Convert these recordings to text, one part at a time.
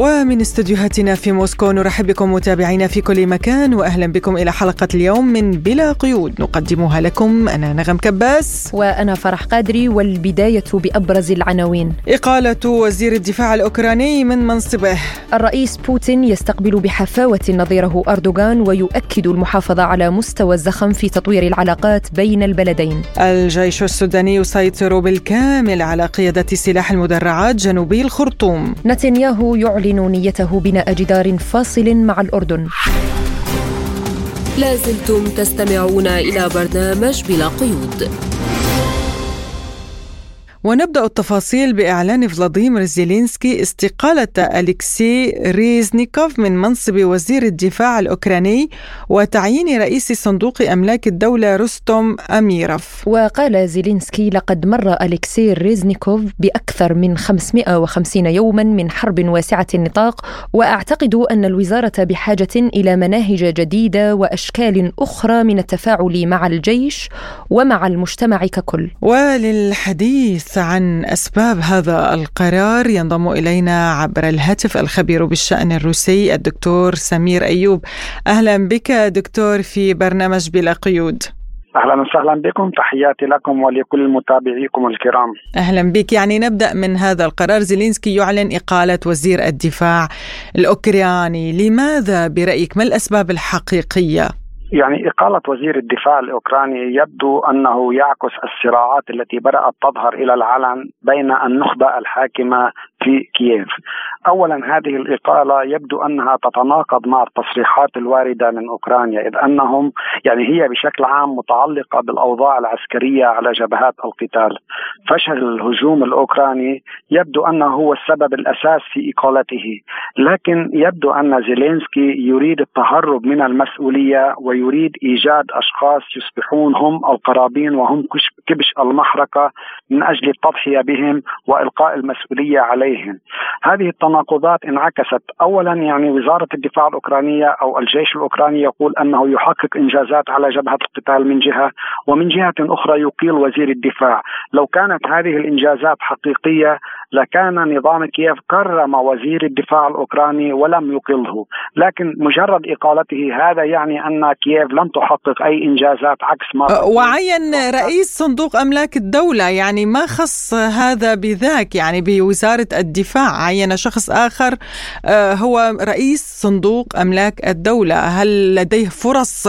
ومن استديوهاتنا في موسكو نرحب بكم متابعينا في كل مكان وأهلا بكم إلى حلقة اليوم من بلا قيود. نقدمها لكم أنا نغم كباس. وأنا فرح قادري والبداية بأبرز العناوين. إقالة وزير الدفاع الأوكراني من منصبه. الرئيس بوتين يستقبل بحفاوة نظيره أردوغان ويؤكد المحافظة على مستوى الزخم في تطوير العلاقات بين البلدين. الجيش السوداني يسيطر بالكامل على قيادة سلاح المدرعات جنوبي الخرطوم. نتنياهو يعلن يعلن نيته بناء جدار فاصل مع الأردن. لازلتم تستمعون إلى برنامج بلا قيود. ونبدأ التفاصيل بإعلان فلاديمير زيلينسكي استقالة أليكسي ريزنيكوف من منصب وزير الدفاع الأوكراني وتعيين رئيس صندوق أملاك الدولة رستم أميروف وقال زيلينسكي لقد مر أليكسي ريزنيكوف بأكثر من 550 يوما من حرب واسعة النطاق وأعتقد أن الوزارة بحاجة إلى مناهج جديدة وأشكال أخرى من التفاعل مع الجيش ومع المجتمع ككل. وللحديث عن أسباب هذا القرار ينضم إلينا عبر الهاتف الخبير بالشأن الروسي الدكتور سمير أيوب. أهلا بك دكتور في برنامج بلا قيود. أهلا وسهلا بكم. تحياتي لكم ولكل متابعيكم الكرام. أهلا بك. يعني نبدأ من هذا القرار. زيلينسكي يعلن إقالة وزير الدفاع الأوكراني. لماذا برأيك؟ ما الأسباب الحقيقية؟ يعني إقالة وزير الدفاع الأوكراني يبدو أنه يعكس الصراعات التي بدأت تظهر إلى العلن بين النخبة الحاكمة في كييف. اولا هذه الإقالة يبدو أنها تتناقض مع التصريحات الواردة من أوكرانيا إذ أنهم يعني هي بشكل عام متعلقة بالأوضاع العسكرية على جبهات القتال. فشل الهجوم الأوكراني يبدو أنه هو السبب الأساس في إقالته لكن يبدو أن زيلينسكي يريد التهرب من المسؤولية ويريد إيجاد أشخاص يصبحون هم القرابين وهم كبش المحرقه من أجل التضحية بهم وإلقاء المسؤولية عليهم. عليهم هذه التناقضات انعكست. اولا يعني وزارة الدفاع الأوكرانية أو الجيش الأوكراني يقول أنه يحقق إنجازات على جبهة القتال من جهة ومن جهة أخرى يقيل وزير الدفاع. لو كانت هذه الإنجازات حقيقية لكان نظام كييف كرم وزير الدفاع الأوكراني ولم يقله. لكن مجرد إقالته هذا يعني أن كييف لم تحقق أي إنجازات عكس ما وعين رئيس صندوق أملاك الدولة يعني ما خص هذا بذاك؟ يعني بوزارة الدفاع. عين شخص آخر آه، هو رئيس صندوق أملاك الدولة. هل لديه فرص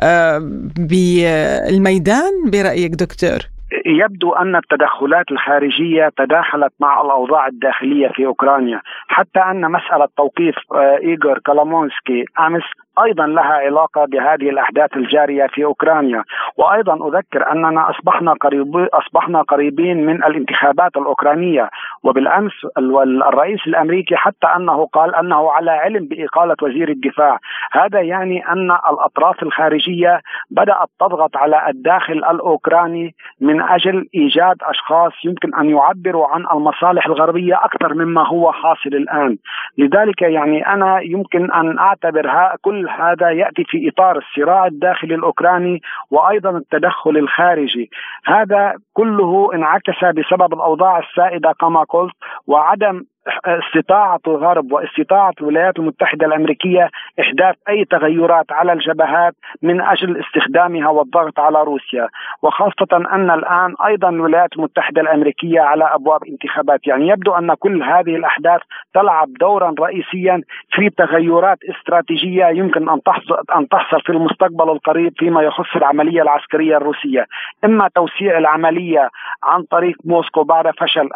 آه، بالميدان؟ برأيك دكتور؟ يبدو أن التدخلات الخارجية تداخلت مع الأوضاع الداخلية في أوكرانيا، حتى أن مسألة توقيف آه، إيغور كالامونسكي امس أيضا لها علاقة بهذه الأحداث الجارية في أوكرانيا. وأيضا أذكر أننا أصبحنا قريب أصبحنا قريبين من الانتخابات الأوكرانية. وبالأمس الرئيس الأمريكي حتى أنه قال أنه على علم بإقالة وزير الدفاع. هذا يعني أن الأطراف الخارجية بدأت تضغط على الداخل الأوكراني من أجل إيجاد أشخاص يمكن أن يعبروا عن المصالح الغربية أكثر مما هو حاصل الآن. لذلك يعني أنا يمكن أن أعتبر كل كل هذا يأتي في إطار الصراع الداخلي الأوكراني وأيضا التدخل الخارجي. هذا كله انعكس بسبب الأوضاع السائدة كما قلت وعدم استطاعة الغرب واستطاعة الولايات المتحدة الأمريكية إحداث أي تغيرات على الجبهات من أجل استخدامها والضغط على روسيا وخاصة أن الآن أيضا الولايات المتحدة الأمريكية على أبواب انتخابات. يعني يبدو أن كل هذه الأحداث تلعب دورا رئيسيا في تغيرات استراتيجية يمكن أن تحصل أن تحصل في المستقبل القريب فيما يخص العملية العسكرية الروسية. إما توسيع العملية عن طريق موسكو بعد فشل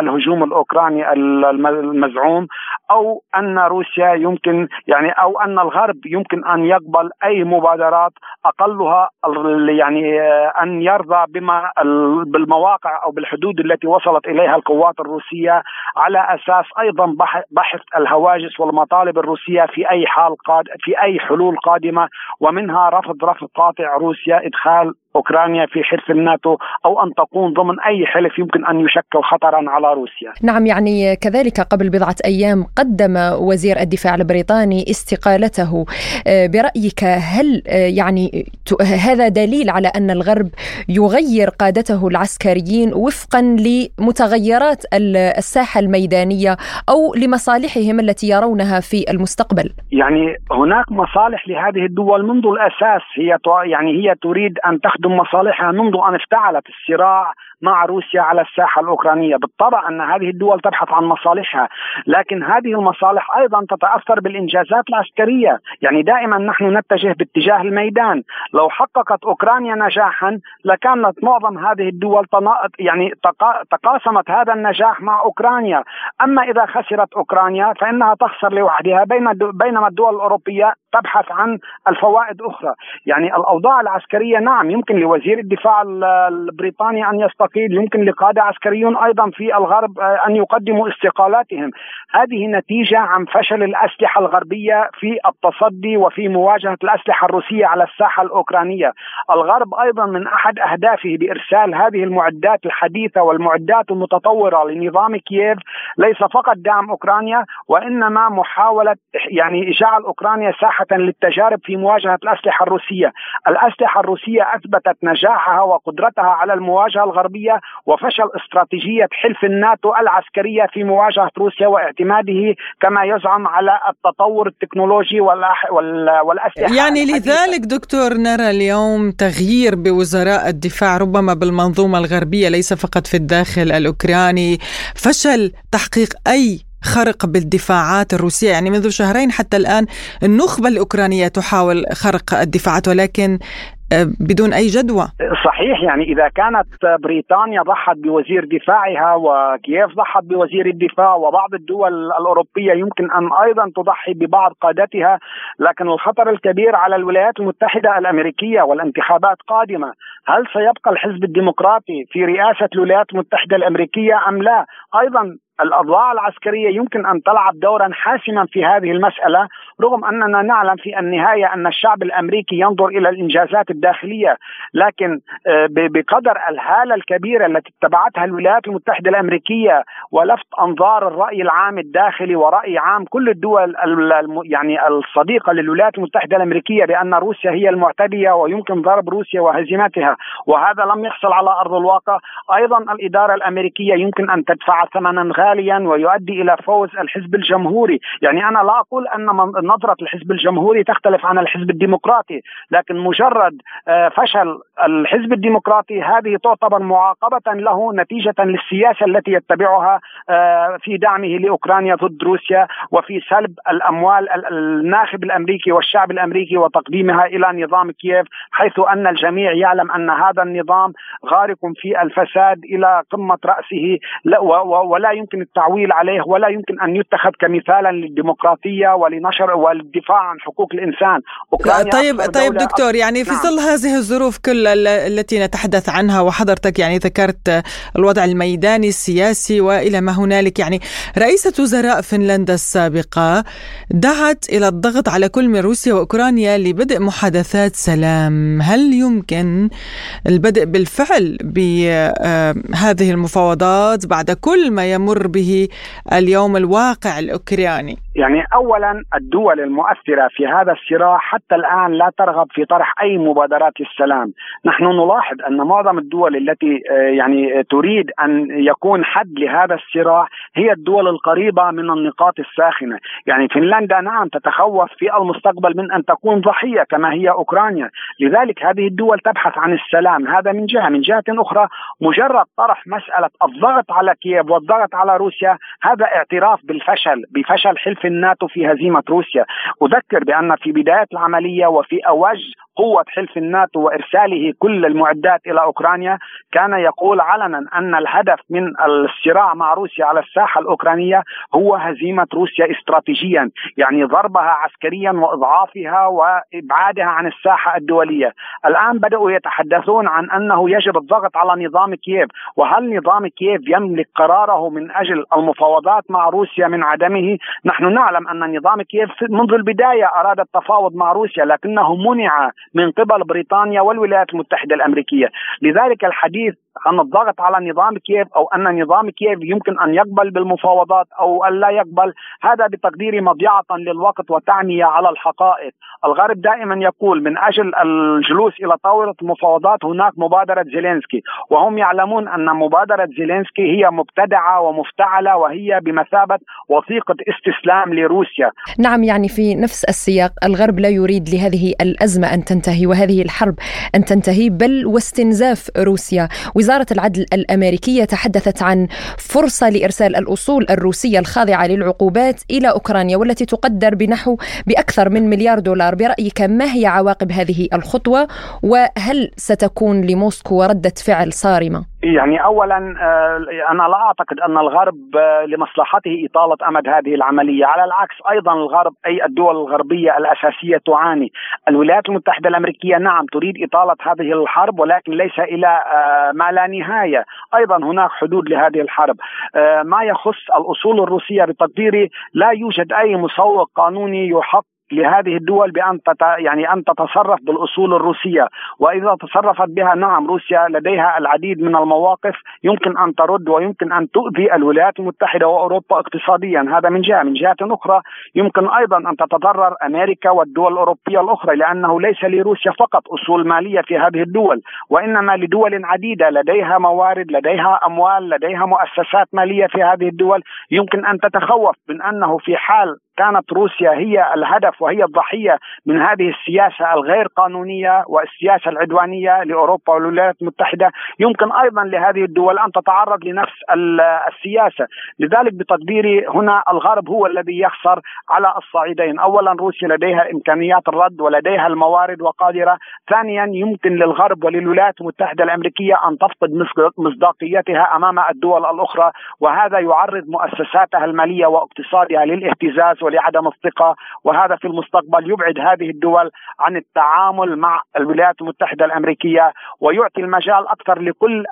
الهجوم الأوكراني المزعوم أو أن روسيا يمكن يعني أو أن الغرب يمكن أن يقبل أي مبادرات أقلها يعني أن يرضى بما بالمواقع أو بالحدود التي وصلت إليها القوات الروسية على أساس أيضا بحث الهواجس والمطالب الروسية في أي حال قاد في أي حلول قادمة ومنها رفض رفض قاطع روسيا إدخال أوكرانيا في حلف الناتو أو أن تكون ضمن أي حلف يمكن أن يشكل خطرا على روسيا. نعم يعني كذلك قبل بضعة أيام قدم وزير الدفاع البريطاني استقالته آه، برأيك هل آه، يعني هذا دليل على أن الغرب يغير قادته العسكريين وفقا لمتغيرات الساحة الميدانية أو لمصالحهم التي يرونها في المستقبل؟ يعني هناك مصالح لهذه الدول منذ الأساس هي يعني هي تريد أن تخدم تخدم مصالحها منذ أن افتعلت الصراع مع روسيا على الساحة الأوكرانية، بالطبع أن هذه الدول تبحث عن مصالحها، لكن هذه المصالح أيضا تتأثر بالإنجازات العسكرية، يعني دائما نحن نتجه باتجاه الميدان، لو حققت أوكرانيا نجاحا لكانت معظم هذه الدول يعني تقاسمت هذا النجاح مع أوكرانيا، أما إذا خسرت أوكرانيا فإنها تخسر لوحدها. بينما الدول الأوروبية تبحث عن الفوائد أخرى، يعني الأوضاع العسكرية نعم يمكن لوزير الدفاع البريطاني أن يستطيع التقييد يمكن لقادة عسكريون أيضا في الغرب آه، أن يقدموا استقالاتهم. هذه نتيجة عن فشل الأسلحة الغربية في التصدي وفي مواجهة الأسلحة الروسية على الساحة الأوكرانية. الغرب أيضا من أحد أهدافه بإرسال هذه المعدات الحديثة والمعدات المتطورة لنظام كييف ليس فقط دعم أوكرانيا وإنما محاولة يعني جعل أوكرانيا ساحة للتجارب في مواجهة الأسلحة الروسية. الأسلحة الروسية أثبتت نجاحها وقدرتها على المواجهة الغربية الغربية وفشل استراتيجية حلف الناتو العسكرية في مواجهة روسيا واعتماده كما يزعم على التطور التكنولوجي والأسلحة يعني لذلك دكتور نرى اليوم تغيير بوزراء الدفاع ربما بالمنظومة الغربية ليس فقط في الداخل الأوكراني. فشل تحقيق أي خرق بالدفاعات الروسية؟ يعني منذ شهرين حتى الآن النخبة الأوكرانية تحاول خرق الدفاعات ولكن بدون أي جدوى. صحيح يعني إذا كانت بريطانيا ضحت بوزير دفاعها وكييف ضحت بوزير الدفاع وبعض الدول الأوروبية يمكن أن أيضا تضحي ببعض قادتها لكن الخطر الكبير على الولايات المتحدة الأمريكية والانتخابات قادمة. هل سيبقى الحزب الديمقراطي في رئاسة الولايات المتحدة الأمريكية أم لا؟ أيضا الاوضاع العسكرية يمكن أن تلعب دورا حاسما في هذه المسألة. رغم أننا نعلم في النهاية أن الشعب الأمريكي ينظر إلى الإنجازات الداخلية لكن آه، بقدر الهالة الكبيرة التي اتبعتها الولايات المتحدة الأمريكية ولفت أنظار الرأي العام الداخلي ورأي عام كل الدول يعني الصديقة للولايات المتحدة الأمريكية بأن روسيا هي المعتدية ويمكن ضرب روسيا وهزيمتها. وهذا لم يحصل على أرض الواقع. أيضا الإدارة الأمريكية يمكن أن تدفع ثمنا غاليا ويؤدي إلى فوز الحزب الجمهوري، يعني أنا لا أقول أن نظرة الحزب الجمهوري تختلف عن الحزب الديمقراطي، لكن مجرد آه، فشل الحزب الديمقراطي هذه تعتبر معاقبة له نتيجة للسياسة التي يتبعها آه، في دعمه لأوكرانيا ضد روسيا وفي سلب الأموال الناخب الأمريكي والشعب الأمريكي وتقديمها إلى نظام كييف حيث أن الجميع يعلم أن هذا النظام غارق في الفساد إلى قمة رأسه ولا يمكن التعويل عليه ولا يمكن أن يتخذ كمثالا للديمقراطية ولنشر والدفاع عن حقوق الإنسان طيب طيب دكتور يعني في نعم. ظل هذه الظروف كل التي نتحدث عنها وحضرتك يعني ذكرت الوضع الميداني السياسي وإلى ما هنالك يعني رئيسة وزراء فنلندا السابقة دعت إلى الضغط على كل من روسيا وأوكرانيا لبدء محادثات سلام هل يمكن البدء بالفعل بهذه المفاوضات بعد كل ما يمر به اليوم الواقع الأوكراني؟ يعني اولا الدول المؤثرة في هذا الصراع حتى الآن لا ترغب في طرح أي مبادرات للسلام، نحن نلاحظ أن معظم الدول التي آه، يعني تريد أن يكون حد لهذا الصراع هي الدول القريبة من النقاط الساخنة، يعني فنلندا نعم تتخوف في المستقبل من أن تكون ضحية كما هي أوكرانيا، لذلك هذه الدول تبحث عن السلام، هذا من جهة، من جهة أخرى مجرد طرح مسألة الضغط على كييف والضغط على روسيا هذا اعتراف بالفشل بفشل حلف الناتو في هزيمة روسيا. اذكر بأن في بداية العملية وفي اواج قوة حلف الناتو وإرساله كل المعدات إلى أوكرانيا كان يقول علنا أن الهدف من الصراع مع روسيا على الساحة الأوكرانية هو هزيمة روسيا استراتيجيا يعني ضربها عسكريا وإضعافها وإبعادها عن الساحة الدولية. الآن بدأوا يتحدثون عن أنه يجب الضغط على نظام كييف وهل نظام كييف يملك قراره من أجل المفاوضات مع روسيا من عدمه؟ نحن نعلم أن نظام كييف منذ البداية أراد التفاوض مع روسيا لكنه منع من قبل بريطانيا والولايات المتحدة الأمريكية. لذلك الحديث عن الضغط على نظام كييف أو أن نظام كييف يمكن أن يقبل بالمفاوضات أو أن لا يقبل هذا بتقديري مضيعة للوقت وتعمية على الحقائق، الغرب دائما يقول من أجل الجلوس إلى طاولة المفاوضات هناك مبادرة زيلينسكي وهم يعلمون أن مبادرة زيلينسكي هي مبتدعة ومفتعلة وهي بمثابة وثيقة استسلام لروسيا. نعم يعني في نفس السياق الغرب لا يريد لهذه الأزمة أن تنتهي وهذه الحرب أن تنتهي بل واستنزاف روسيا وزارة العدل الأمريكية تحدثت عن فرصة لإرسال الأصول الروسية الخاضعة للعقوبات إلى أوكرانيا والتي تقدر بنحو بأكثر من مليار دولار برأيك ما هي عواقب هذه الخطوة وهل ستكون لموسكو ردة فعل صارمة؟ يعني اولا آه، أنا لا أعتقد أن الغرب آه، لمصلحته إطالة أمد هذه العملية، على العكس أيضا الغرب أي الدول الغربية الأساسية تعاني، الولايات المتحدة الأمريكية نعم تريد إطالة هذه الحرب ولكن ليس إلى آه، ما لا نهاية، أيضا هناك حدود لهذه الحرب، ما يخص الأصول الروسية بتقديري لا يوجد أي مسوق قانوني يحق لهذه الدول بأن يعني أن تتصرف بالأصول الروسية. وإذا تصرفت بها نعم روسيا لديها العديد من المواقف يمكن أن ترد ويمكن أن تؤذي الولايات المتحدة وأوروبا اقتصاديا. هذا من جهة. من جهة أخرى يمكن أيضا أن تتضرر أمريكا والدول الأوروبية الأخرى لأنه ليس لروسيا فقط أصول مالية في هذه الدول وإنما لدول عديدة. لديها موارد لديها أموال لديها مؤسسات مالية في هذه الدول. يمكن أن تتخوف من أنه في حال كانت روسيا هي الهدف وهي الضحية من هذه السياسة الغير قانونية والسياسة العدوانية لأوروبا والولايات المتحدة. يمكن أيضا لهذه الدول أن تتعرض لنفس السياسة، لذلك بتقديري هنا الغرب هو الذي يخسر على الصعيدين، اولا روسيا لديها إمكانيات الرد ولديها الموارد وقادرة، ثانيا يمكن للغرب وللولايات المتحدة الأمريكية أن تفقد مصداقيتها أمام الدول الأخرى وهذا يعرض مؤسساتها المالية واقتصادها للاهتزاز ولعدم الثقة وهذا في المستقبل يبعد هذه الدول عن التعامل مع الولايات المتحدة الأمريكية ويعطي المجال أكثر لكل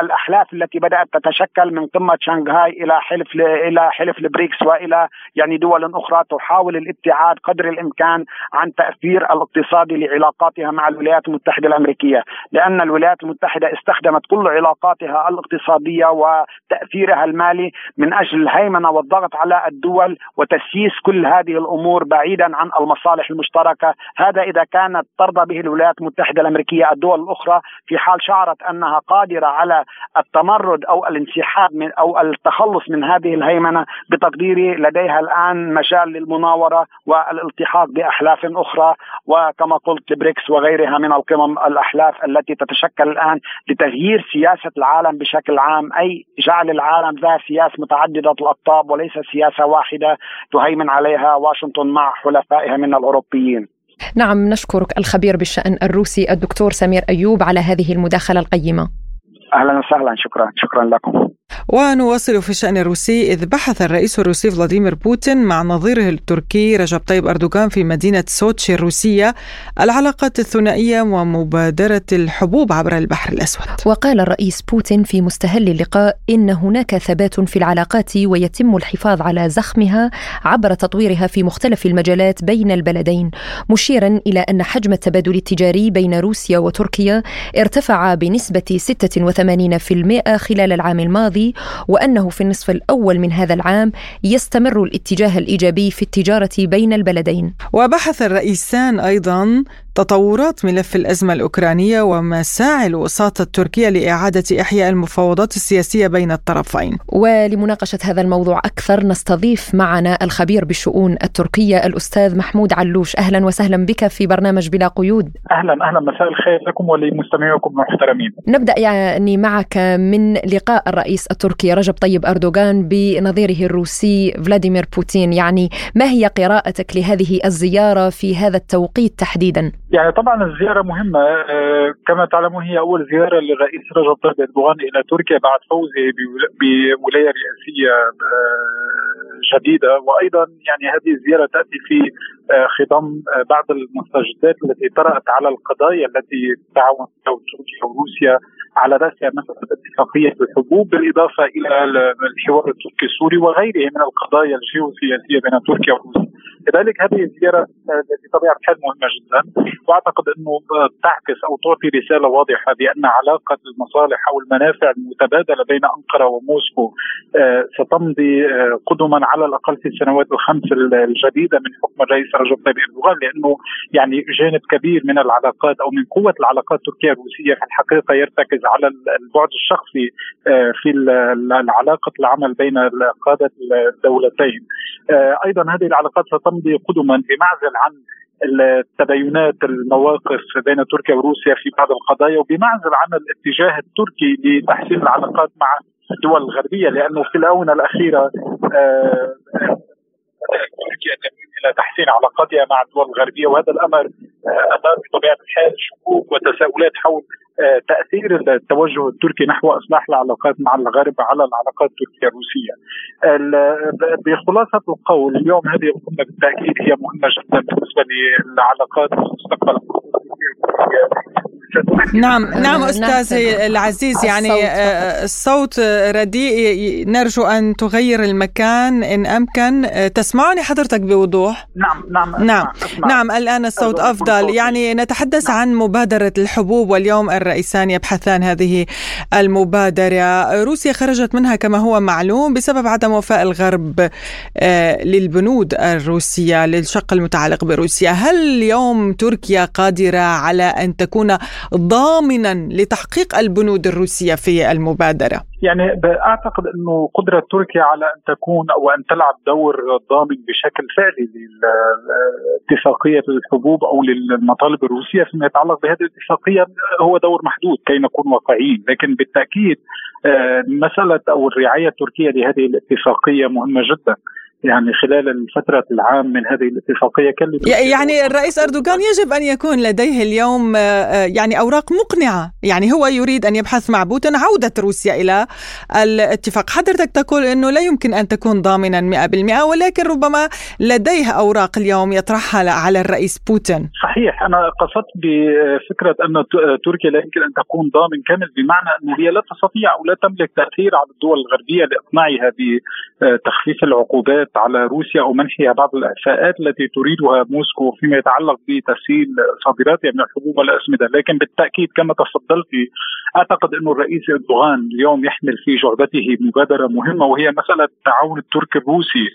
الأحلاف التي بدأت تتشكل من قمة شنغهاي إلى حلف إلى حلف البريكس وإلى يعني دول أخرى تحاول الابتعاد قدر الإمكان عن تأثير الاقتصادي لعلاقاتها مع الولايات المتحدة الأمريكية. لأن الولايات المتحدة استخدمت كل علاقاتها الاقتصادية وتأثيرها المالي من أجل الهيمنة والضغط على الدول وتس تسييس كل هذه الأمور بعيدا عن المصالح المشتركة، هذا إذا كانت ترضى به الولايات المتحدة الأمريكية، الدول الأخرى في حال شعرت أنها قادرة على التمرد أو الانسحاب من أو التخلص من هذه الهيمنة بتقديري لديها الآن مجال للمناورة والالتحاق بأحلاف أخرى وكما قلت البريكس وغيرها من القمم الأحلاف التي تتشكل الآن لتغيير سياسة العالم بشكل عام. أي جعل العالم ذا سياسه متعددة الاقطاب وليس سياسة واحدة. تهيمن عليها واشنطن مع حلفائها من الأوروبيين. نعم نشكرك الخبير بالشأن الروسي الدكتور سمير أيوب على هذه المداخلة القيمة. أهلا وسهلا. شكرا. شكرا لكم. ونواصل في الشأن الروسي. إذ بحث الرئيس الروسي فلاديمير بوتين مع نظيره التركي رجب طيب أردوغان في مدينة سوتشي الروسية العلاقات الثنائية ومبادرة الحبوب عبر البحر الأسود. وقال الرئيس بوتين في مستهل اللقاء إن هناك ثبات في العلاقات ويتم الحفاظ على زخمها عبر تطويرها في مختلف المجالات بين البلدين مشيرا إلى أن حجم التبادل التجاري بين روسيا وتركيا ارتفع بنسبة 86% خلال العام الماضي وأنه في النصف الأول من هذا العام يستمر الاتجاه الإيجابي في التجارة بين البلدين. وبحث الرئيسان أيضا تطورات ملف الأزمة الأوكرانية ومساعي الوساطة التركية لإعادة إحياء المفاوضات السياسية بين الطرفين. ولمناقشة هذا الموضوع أكثر نستضيف معنا الخبير بالشؤون التركية الأستاذ محمود علوش. أهلا وسهلا بك في برنامج بلا قيود. أهلا أهلا مساء الخير لكم ولمستمعيكم المحترمين. نبدأ يعني معك من لقاء الرئيس التركي رجب طيب أردوغان بنظيره الروسي فلاديمير بوتين. يعني ما هي قراءتك لهذه الزيارة في هذا التوقيت تحديدا؟ يعني طبعا الزيارة مهمة آه، كما تعلمون هي أول زيارة للرئيس رجب طيب إردوغان إلى تركيا بعد فوزه بولاية رئاسية آه، جديده وأيضا يعني هذه الزيارة تأتي في آه، خضم بعض المستجدات التي طرأت على القضايا التي تعاون تركيا وروسيا على رأسها مساله اتفاقية الحبوب بالإضافة إلى الحوار التركي السوري وغيره من القضايا الجيوسياسية بين تركيا وروسيا. لذلك هذه الزيارة بطبيعه الحال مهمة جدا. وأعتقد أنه تعكس أو تعطي رسالة واضحة بأن علاقة المصالح أو المنافع المتبادلة بين أنقرة وموسكو آه، ستمضي آه، قدما على الأقل في السنوات الخمس الجديدة من حكم الرئيس رجب طيب إردوغان لأنه يعني جانب كبير من العلاقات أو من قوة العلاقات التركيه الروسية في الحقيقة يرتكز على البعد الشخصي آه، في العلاقه العمل بين قادة الدولتين. أيضا هذه العلاقات ستمضي قدما بمعزل عن التباينات المواقف بين تركيا وروسيا في بعض القضايا وبمعزل عن الاتجاه التركي لتحسين العلاقات مع الدول الغربية لأنه في الآونة الأخيرة آه، تركيا تميل إلى تحسين علاقاتها مع الدول الغربية وهذا الأمر آه، أثار بطبيعة الحال شكوك وتساؤلات حول آه، تأثير التوجه التركي نحو إصلاح العلاقات مع الغرب على العلاقات التركية الروسية. بخلاصة القول اليوم هذه القمة بالتأكيد هي مهمة جدا بالنسبة للعلاقات ومستقبل نعم نعم استاذي العزيز يعني آه، الصوت رديء نرجو أن تغير المكان إن أمكن. تسمعني حضرتك بوضوح؟ نعم نعم نعم نعم الآن الصوت أفضل. يعني نتحدث عن مبادرة الحبوب واليوم الرئيسان يبحثان هذه المبادرة. روسيا خرجت منها كما هو معلوم بسبب عدم وفاء الغرب آه، للبنود الروسية للشق المتعلق بروسيا. هل اليوم تركيا قادرة على أن تكون ضامنا لتحقيق البنود الروسية في المبادرة يعني أعتقد إنه قدرة تركيا على أن تكون أو أن تلعب دور ضامن بشكل فعلي لاتفاقيه الحبوب أو للمطالب الروسية فيما يتعلق بهذه الاتفاقية هو دور محدود كي نكون واقعيين، لكن بالتأكيد آه، مسألة أو الرعاية التركية لهذه الاتفاقية مهمة جدا. يعني خلال الفترة العام من هذه الاتفاقية كان يعني الرئيس أردوغان يجب أن يكون لديه اليوم آه، آه، يعني أوراق مقنعة. يعني هو يريد أن يبحث مع بوتين عودة روسيا إلى الاتفاق. حضرتك تقول أنه لا يمكن أن تكون ضامنا 100% ولكن ربما لديه أوراق اليوم يطرحها على الرئيس بوتين. صحيح. أنا قصدت بفكرة أن تركيا لا يمكن أن تكون ضامن كامل بمعنى أنه هي لا تستطيع أو لا تملك تأثير على الدول الغربية لإقناعها بتخفيف العقوبات على روسيا أو منحها بعض الاعفاءات التي تريدها موسكو فيما يتعلق بتسهيل صادراتها من الحبوب والأسمدة، لكن بالتأكيد كما تفضلت أعتقد انه الرئيس إردوغان اليوم يحمل في جعبته مبادرة مهمة وهي مسألة التعاون التركي الروسي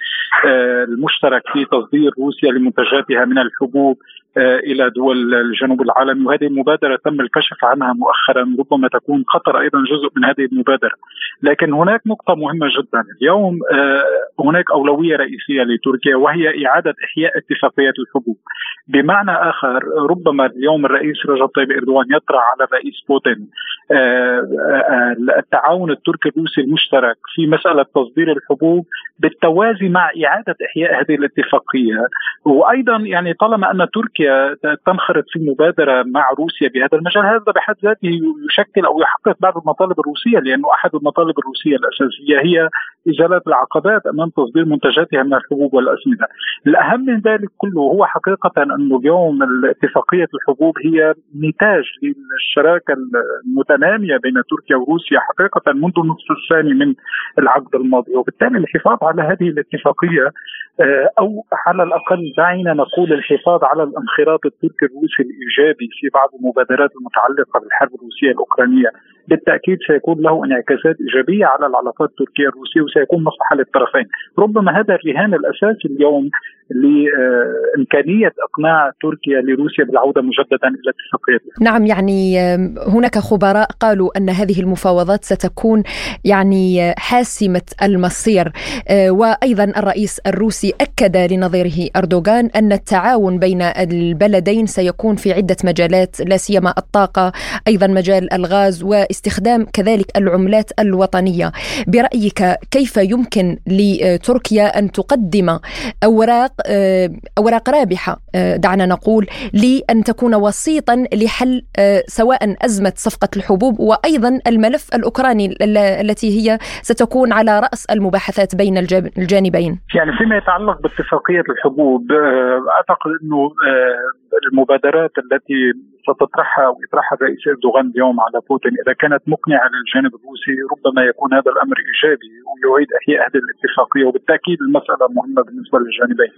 آه، المشترك في تصدير روسيا لمنتجاتها من الحبوب إلى دول الجنوب العالمي. وهذه المبادرة تم الكشف عنها مؤخرا ربما تكون قطر أيضا جزء من هذه المبادرة. لكن هناك نقطة مهمة جدا. اليوم آه، هناك أولوية رئيسية لتركيا وهي إعادة إحياء اتفاقيه الحبوب. بمعنى آخر ربما اليوم الرئيس رجب طيب إردوغان يطرح على الرئيس بوتين آه، التعاون التركي الروسي المشترك في مسألة تصدير الحبوب بالتوازي مع إعادة إحياء هذه الاتفاقية. وأيضا يعني طالما أن تركيا تركيا تنخرط في مبادرة مع روسيا بهذا المجال هذا بحد ذاته يشكل أو يحقق بعض المطالب الروسية لأنه أحد المطالب الروسية الأساسية هي إزالة العقبات أمام تصدير منتجاتها من الحبوب والأسمدة. الأهم من ذلك كله هو حقيقة انه اليوم اتفاقية الحبوب هي نتاج للشراكة المتنامية بين تركيا وروسيا حقيقة منذ النصف الثاني من العقد الماضي وبالتالي الحفاظ على هذه الاتفاقية آه، أو على الأقل دعينا نقول الحفاظ على الانخراط التركي الروسي الإيجابي في بعض المبادرات المتعلقة بالحرب الروسية الأوكرانية. بالتأكيد سيكون له انعكاسات إيجابية على العلاقات التركيه الروسية وسيكون مصلحة للطرفين، ربما هذا الرهان الأساسي اليوم لإمكانية إقناع تركيا لروسيا بالعودة مجددا إلى اتفاقيه نعم يعني هناك خبراء قالوا أن هذه المفاوضات ستكون يعني حاسمة المصير. آه، وأيضا الرئيس الروسي أكد لنظيره أردوغان أن التعاون بين البلدين سيكون في عدة مجالات لا سيما الطاقة أيضا مجال الغاز واستخدام كذلك العملات الوطنية برأيك كيف يمكن لتركيا أن تقدم أوراق أوراق رابحة دعنا نقول لأن تكون وسيطا لحل سواء أزمة صفقة الحبوب وأيضا الملف الأوكراني التي هي ستكون على رأس المباحثات بين الجانبين. يعني فيما يتعلق باتفاقية الحبوب أعتقد إنه المبادرات التي ستطرحها أو يطرحها الرئيس إردوغان اليوم على بوتين إذا كانت مقنعة للجانب الروسي ربما يكون هذا الأمر إيجابي ويعيد أحياء هذه الاتفاقية وبالتأكيد المسألة مهمة بالنسبة للجانبين.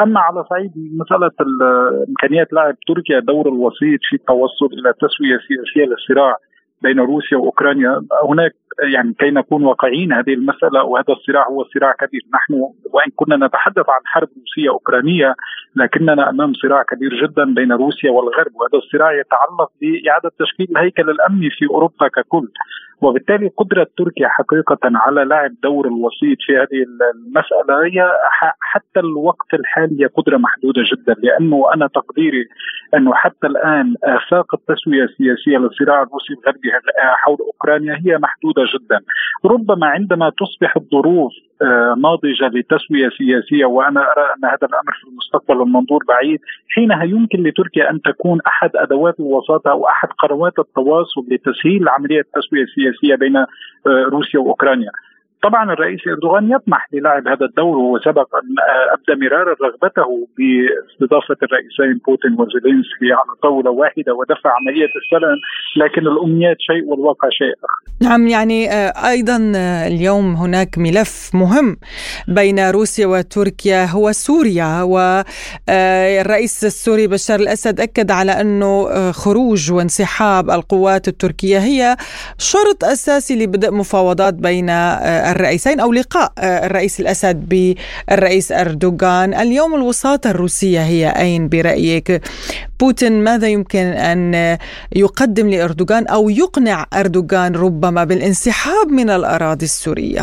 أما على صعيد مسألة امكانيات لاعب تركيا دور الوسيط في التوصل إلى تسوية سياسية للصراع بين روسيا وأوكرانيا هناك يعني كي نكون واقعيين هذه المسألة وهذا الصراع هو صراع كبير. نحن وإن كنا نتحدث عن حرب روسية أوكرانية لكننا أمام صراع كبير جدا بين روسيا والغرب وهذا الصراع يتعلق بإعادة تشكيل الهيكل الأمني في أوروبا ككل. وبالتالي قدرة تركيا حقيقة على لعب دور الوسيط في هذه المسألة هي حتى الوقت الحالي قدرة محدودة جدا. لأنه أنا تقديري أنه حتى الآن آفاق التسوية السياسية للصراع الروسي الغربي حول أوكرانيا هي محدودة جدا. ربما عندما تصبح الظروف آه، ناضجة لتسوية سياسية وأنا أرى أن هذا الأمر في المستقبل المنظور بعيد حينها يمكن لتركيا أن تكون أحد أدوات الوساطة أو أحد قنوات التواصل لتسهيل عملية التسوية السياسية بين آه، روسيا وأوكرانيا. طبعا الرئيس إردوغان يطمح للعب هذا الدور وهو سبق أن أبدى مرارا رغبته باستضافه الرئيسين بوتين وزيلينسكي على طاولة واحدة ودفع عملية السلام لكن الأمنيات شيء والواقع شيء آخر. نعم يعني آه، أيضا آه، اليوم هناك ملف مهم بين روسيا وتركيا هو سوريا والرئيس آه، السوري بشار الأسد أكد على أنه خروج وانسحاب القوات التركية هي شرط أساسي لبدء مفاوضات بين الرئيسين أو لقاء آه، الرئيس الأسد بالرئيس أردوغان. اليوم الوساطة الروسية هي أين برأيك؟ بوتين ماذا يمكن أن يقدم لأردوغان أو يقنع أردوغان ربما بالانسحاب من الأراضي السورية؟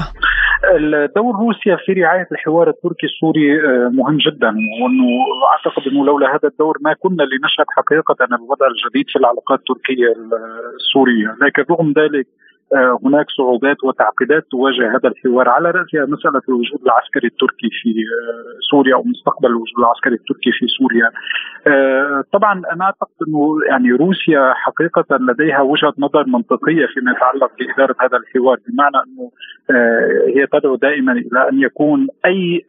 دور روسيا في رعاية الحوار التركي السوري آه، مهم جدا وأنه أعتقد أنه لولا هذا الدور ما كنا لنشهد حقيقة الوضع الجديد في العلاقات التركية السورية، لكن رغم ذلك هناك صعوبات وتعقيدات تواجه هذا الحوار على رأسها مسألة الوجود العسكري التركي في آه، سوريا أو مستقبل الوجود العسكري التركي في سوريا. آه، طبعا أنا أعتقد أنه يعني روسيا حقيقة لديها وجهة نظر منطقية فيما يتعلق بإدارة هذا الحوار بمعنى أنه هي تدعو دائما إلى أن يكون أي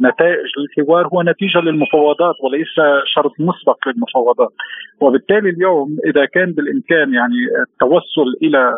نتائج للحوار هو نتيجة للمفاوضات وليس شرط مسبق للمفاوضات. وبالتالي اليوم إذا كان بالإمكان يعني التوصل إلى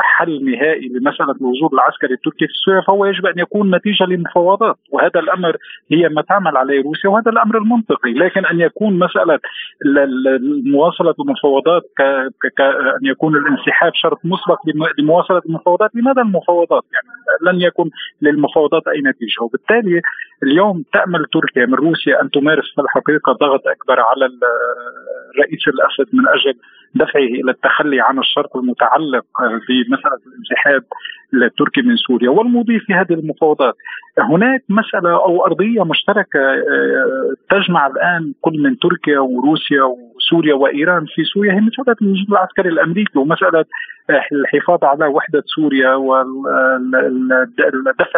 حل نهائي لمسألة الوجود العسكري التركي في سوريا فهو يجب أن يكون نتيجة لمفاوضات وهذا الأمر هي ما تعمل عليه روسيا وهذا الأمر المنطقي. لكن أن يكون مسألة مواصله المفاوضات كان يكون الانسحاب شرط مسبق لمواصلة المفاوضات لماذا المفاوضات؟ يعني لن يكون للمفاوضات أي نتيجة. وبالتالي اليوم تأمل تركيا من روسيا أن تمارس في الحقيقة ضغط أكبر على الرئيس الأسد من أجل دفعه إلى التخلي عن الشرط المتعلق بمساله الانسحاب التركي من سوريا والمضي في هذه المفاوضات. هناك مسألة أو أرضية مشتركة آه، تجمع الآن كل من تركيا وروسيا وسوريا وإيران في سوريا هي مساله الوجود العسكري الأمريكي ومسألة الحفاظ على وحدة سوريا ودفع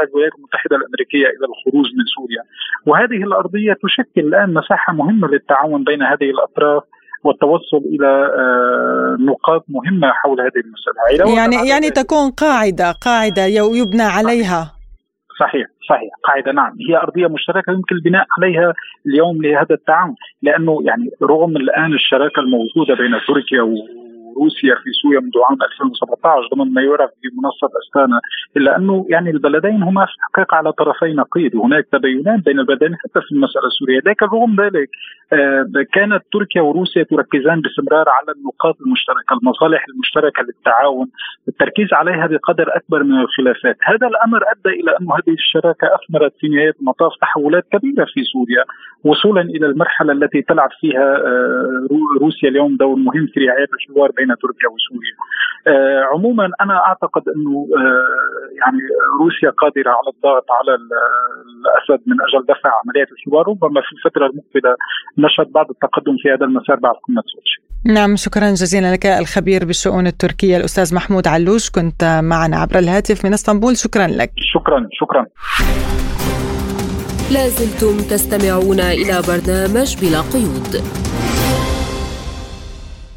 الولايات المتحدة الأمريكية إلى الخروج من سوريا. وهذه الأرضية تشكل الآن مساحة مهمة للتعاون بين هذه الأطراف والتوصل إلى آه، نقاط مهمة حول هذه المسألة. يعني يعني تكون قاعدة قاعدة يبنى عليها. صحيح صحيح. قاعدة نعم. هي أرضية مشتركة يمكن البناء عليها اليوم لهذا التعاون لأنه يعني رغم الآن الشراكة الموجودة بين تركيا روسيا في سوريا منذ عام 2017 ضمن ما يعرف بمنصة أستانا إلا أنه يعني البلدين هما في الحقيقة على طرفي نقيض وهناك تباينات بين البلدين حتى في المسألة السورية. لكن رغم ذلك آه، كانت تركيا وروسيا تركزان باستمرار على النقاط المشتركة المصالح المشتركة للتعاون التركيز عليها بقدر أكبر من الخلافات. هذا الأمر أدى إلى انه هذه الشراكة أثمرت في نهاية المطاف تحولات كبيرة في سوريا وصولا إلى المرحلة التي تلعب فيها آه، روسيا اليوم دور مهم في رعاية الحوار بين تركيا وسوريا. عموما أنا أعتقد إنه يعني روسيا قادرة على الضغط على الأسد من أجل دفع عمليات الحوار ربما في الفترة المقبلة نشهد بعض التقدم في هذا المسار بعد قمة سوتشي. نعم شكرا جزيلا لك الخبير بالشؤون التركية الأستاذ محمود علوش كنت معنا عبر الهاتف من إسطنبول شكرا لك. شكرا شكرا. لازلتم تستمعون إلى برنامج بلا قيود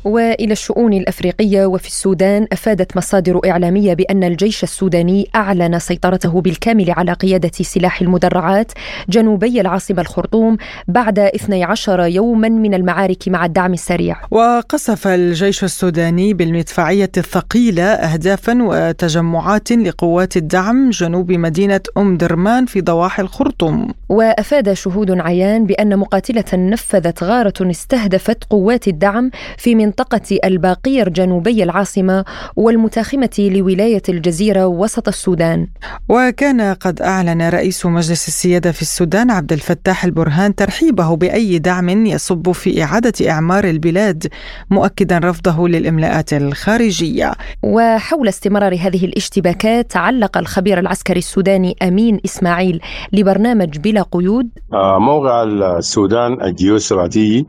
وإلى الشؤون الأفريقية وفي السودان أفادت مصادر إعلامية بأن الجيش السوداني أعلن سيطرته بالكامل على قيادة سلاح المدرعات جنوبي العاصمة الخرطوم بعد 12 يوما من المعارك مع الدعم السريع. وقصف الجيش السوداني بالمدفعية الثقيلة اهدافا وتجمعات لقوات الدعم جنوب مدينة أم درمان في ضواحي الخرطوم. وأفاد شهود عيان بأن مقاتلة نفذت غارة استهدفت قوات الدعم في منطقة منطقة الباقير جنوبي العاصمة والمتاخمة لولاية الجزيرة وسط السودان. وكان قد أعلن رئيس مجلس السيادة في السودان عبد الفتاح البرهان ترحيبه بأي دعم يصب في إعادة إعمار البلاد مؤكدا رفضه للإملاءات الخارجية. وحول استمرار هذه الاشتباكات علق الخبير العسكري السوداني أمين إسماعيل لبرنامج بلا قيود. آه، موقع السودان الجيوستراتيجي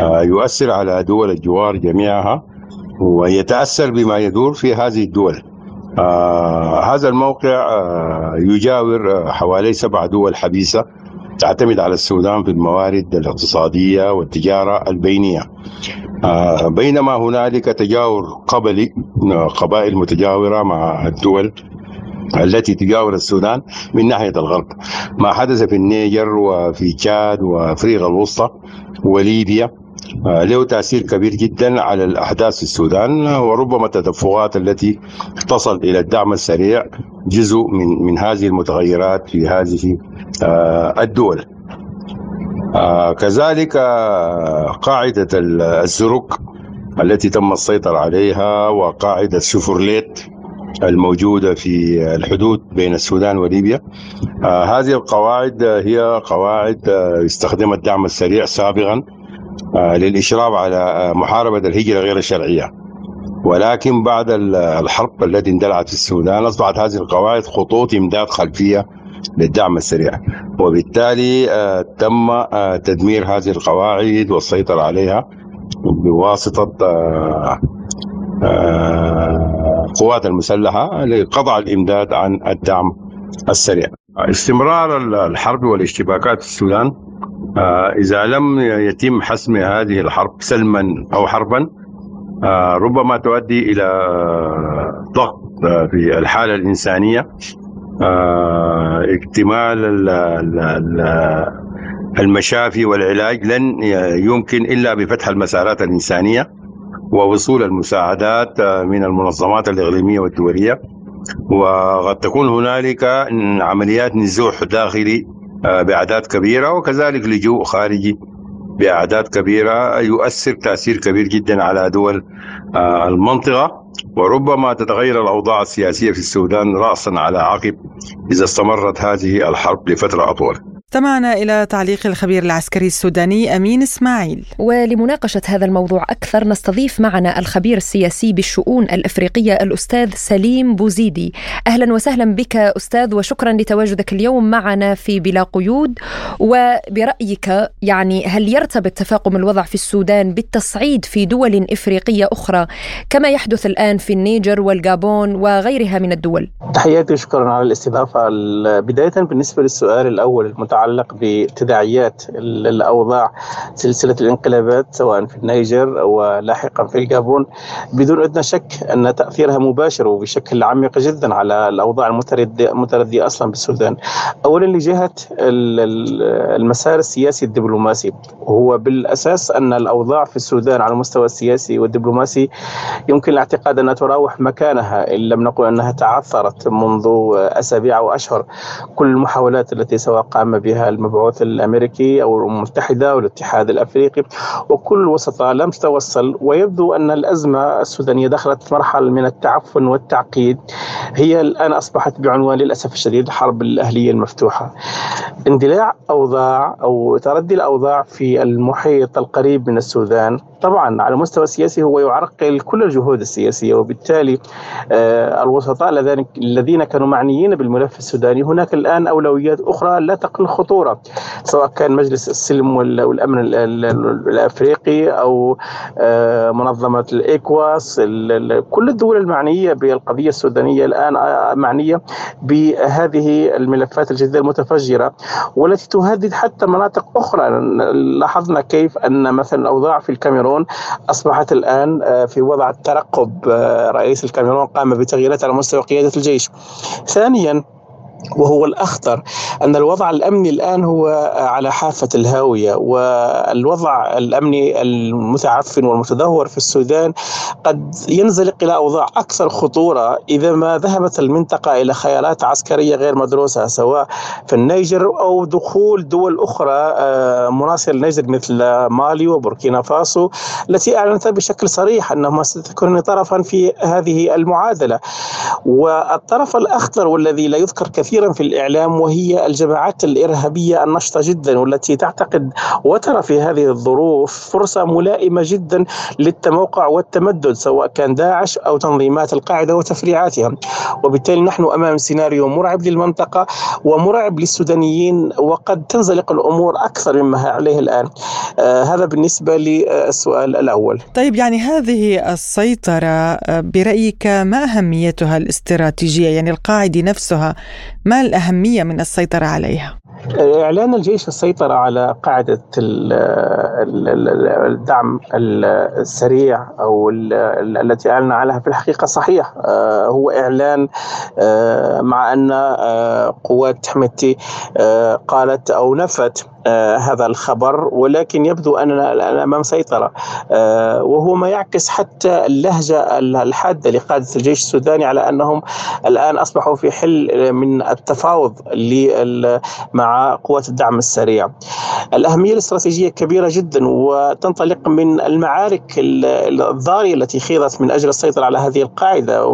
آه، يؤثر على دول الجوار جميعها ويتأثر بما يدور في هذه الدول. آه هذا الموقع آه يجاور آه، حوالي سبع دول حبيسة تعتمد على السودان في الموارد الاقتصادية والتجارة البينية. آه بينما هنالك تجاور قبلي آه، قبائل متجاورة مع الدول التي تجاور السودان من ناحية الغرب. ما حدث في النيجر وفي تشاد وأفريقيا الوسطى وليبيا. له تأثير كبير جدا على الأحداث في السودان وربما التدفقات التي تصل إلى الدعم السريع جزء من من هذه المتغيرات في هذه آه، الدول. آه، كذلك قاعدة الزرق التي تم السيطرة عليها وقاعدة سفرليت الموجودة في الحدود بين السودان وليبيا. هذه القواعد هي قواعد استخدم الدعم السريع سابقا. آه، للإشراف على آه، محاربة الهجرة غير الشرعية. ولكن بعد الحرب التي اندلعت في السودان أصبحت هذه القواعد خطوط إمداد خلفية للدعم السريع. وبالتالي آه، تم تدمير هذه القواعد والسيطرة عليها بواسطة القوات المسلحة لقطع الإمداد عن الدعم السريع. استمرار الحرب والاشتباكات في السودان آه، إذا لم يتم حسم هذه الحرب سلما أو حربا آه، ربما تؤدي إلى ضغط آه، في الحالة الإنسانية اكتمال المشافي والعلاج لن يمكن إلا بفتح المسارات الإنسانية ووصول المساعدات من المنظمات الإقليمية والدولية. وقد تكون هنالك عمليات نزوح داخلي آه، بأعداد كبيرة وكذلك لجوء خارجي بأعداد كبيرة يؤثر تأثير كبير جدا على دول آه، المنطقة وربما تتغير الأوضاع السياسية في السودان راسا على عقب إذا استمرت هذه الحرب لفترة أطول. استمعنا إلى تعليق الخبير العسكري السوداني أمين إسماعيل. ولمناقشة هذا الموضوع أكثر نستضيف معنا الخبير السياسي بالشؤون الأفريقية الأستاذ سليم بوزيدي. أهلا وسهلا بك أستاذ وشكرا لتواجدك اليوم معنا في بلا قيود. وبرأيك يعني هل يرتبط تفاقم الوضع في السودان بالتصعيد في دول إفريقية أخرى كما يحدث الآن في النيجر والغابون وغيرها من الدول؟ تحياتي شكرا على الاستضافة بداية بالنسبة للسؤال الأول المتعلق المتعلق بتداعيات الأوضاع سلسلة الانقلابات سواء في النيجر ولاحقا في الجابون بدون ادنى شك أن تأثيرها مباشر وبشكل عميق جدا على الأوضاع المتردية أصلا بالسودان. اولا لجهة المسار السياسي الدبلوماسي وهو بالأساس أن الأوضاع في السودان على المستوى السياسي والدبلوماسي يمكن الاعتقاد أنها تراوح مكانها إن لم نقل أنها تعثرت منذ أسابيع أو أشهر. كل المحاولات التي سواء قام بها المبعوث الأمريكي أو المتحدة أو الاتحاد الأفريقي. وكل الوسطاء لم تتوصل ويبدو أن الأزمة السودانية دخلت مرحلة من التعفن والتعقيد. هي الآن أصبحت بعنوان للأسف الشديد الحرب الأهلية المفتوحة. اندلاع أوضاع أو تردي الأوضاع في المحيط القريب من السودان. طبعا على المستوى السياسي هو يعرقل كل الجهود السياسية وبالتالي آه، الوسطاء الذين كانوا معنيين بالملف السوداني. هناك الآن أولويات أخرى لا تقل خطورة سواء كان مجلس السلم والأمن الأفريقي أو آه، منظمة الايكواس كل الدول المعنية بالقضية السودانية الآن آه، معنية بهذه الملفات الجديدة المتفجرة والتي تهدد حتى مناطق أخرى. لاحظنا كيف أن مثلا الاوضاع في الكاميرون أصبحت الآن آه، في وضع الترقب رئيس الكاميرون قام بتغييرات على مستوى قيادة الجيش. ثانيا وهو الأخطر أن الوضع الأمني الآن هو على حافة الهاوية والوضع الأمني المتعفن والمتدهور في السودان قد ينزلق إلى أوضاع أكثر خطورة إذا ما ذهبت المنطقة إلى خيارات عسكرية غير مدروسة سواء في النيجر أو دخول دول أخرى آه، مناصرة للنيجر مثل مالي وبوركينا فاسو التي أعلنت بشكل صريح أنهما ستكون طرفا في هذه المعادلة. والطرف الأخطر والذي لا يذكر كثيرا كثيرا في الإعلام وهي الجماعات الإرهابية النشطة جدا والتي تعتقد وترى في هذه الظروف فرصة ملائمة جدا للتموقع والتمدد سواء كان داعش أو تنظيمات القاعدة وتفريعاتها. وبالتالي نحن أمام سيناريو مرعب للمنطقة ومرعب للسودانيين وقد تنزلق الأمور أكثر مما عليه الآن. آه هذا بالنسبة للسؤال الأول. طيب يعني هذه السيطرة آه، برأيك ما أهميتها الاستراتيجية؟ يعني القاعدة نفسها ما الأهمية من السيطرة عليها؟ إعلان الجيش السيطرة على قاعدة الدعم السريع أو التي أعلن عليها في الحقيقة صحيح. آه، هو إعلان آه، مع أن آه، قوات حميتي قالت أو نفت هذا الخبر ولكن يبدو أننا الآن أمام سيطرة. آه وهو ما يعكس حتى اللهجة الحادة لقادة الجيش السوداني على أنهم الآن أصبحوا في حل من التفاوض مع قوات الدعم السريع. الأهمية الاستراتيجية كبيرة جدا وتنطلق من المعارك الضارية التي خيضت من أجل السيطرة على هذه القاعدة.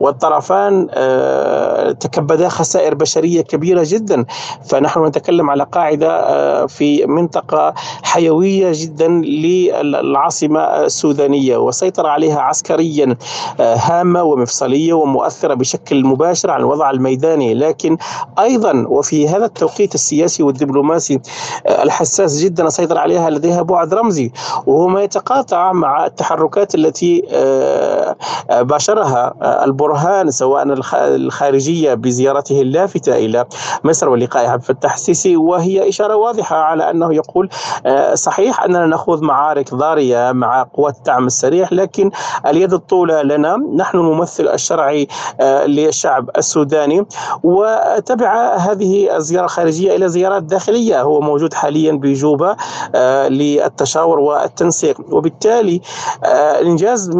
والطرفان آه تكبدا خسائر بشرية كبيرة جدا. فنحن نتكلم على قاعدة في منطقة حيوية جدا للعاصمة السودانية. وسيطر عليها عسكريا آه، هامة ومفصلية ومؤثرة بشكل مباشر على الوضع الميداني. لكن أيضا وفي هذا التوقيت السياسي والدبلوماسي آه، الحساس جدا سيطر عليها لديها بعد رمزي وهو ما يتقاطع مع التحركات التي آه، باشرها البرهان سواء الخارجية بزيارته اللافتة إلى مصر ولقاء عبد الفتاح السيسي وهي إشارة واضحة على أنه يقول آه، صحيح أننا نخوض معارك ضارية مع قوات الدعم السريع لكن اليد الطولة لنا نحن الممثل الشرعي آه، للشعب السوداني وتبع هذه الزيارة الخارجية إلى زيارات داخلية. هو موجود حاليا بجوبة آه، للتشاور والتنسيق. وبالتالي إنجاز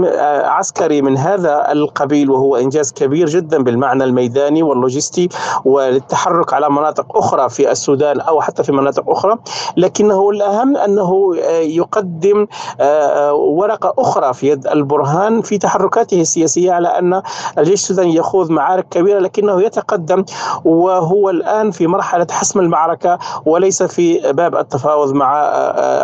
عسكري من هذا القبيل وهو إنجاز كبير جدا بالمعنى الميداني واللوجستي وللتحرك على مناطق أخرى في السودان أو حتى في مناطق أخرى. لكنه الأهم أنه آه، يقدم آه، آه، ورقة أخرى في يد البرهان في تحركاته السياسية على أن الجيش السوداني يخوض معارك كبيرة لكنه يتقدم وهو الآن في مرحلة حسم المعركة وليس في باب التفاوض مع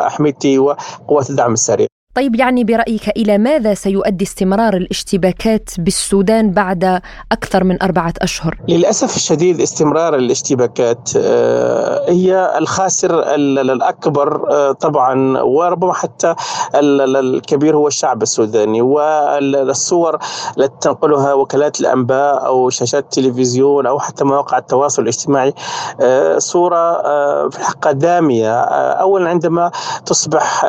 أحمدتي وقوات الدعم السريع. طيب يعني برأيك إلى ماذا سيؤدي استمرار الاشتباكات بالسودان بعد أكثر من أربعة أشهر؟ للأسف الشديد استمرار الاشتباكات آه، هي الخاسر الأكبر آه، طبعا وربما حتى الكبير هو الشعب السوداني والصور التي تنقلها وكالات الأنباء أو شاشات التلفزيون أو حتى مواقع التواصل الاجتماعي آه، صورة في الحقيقة دامية أولا عندما تصبح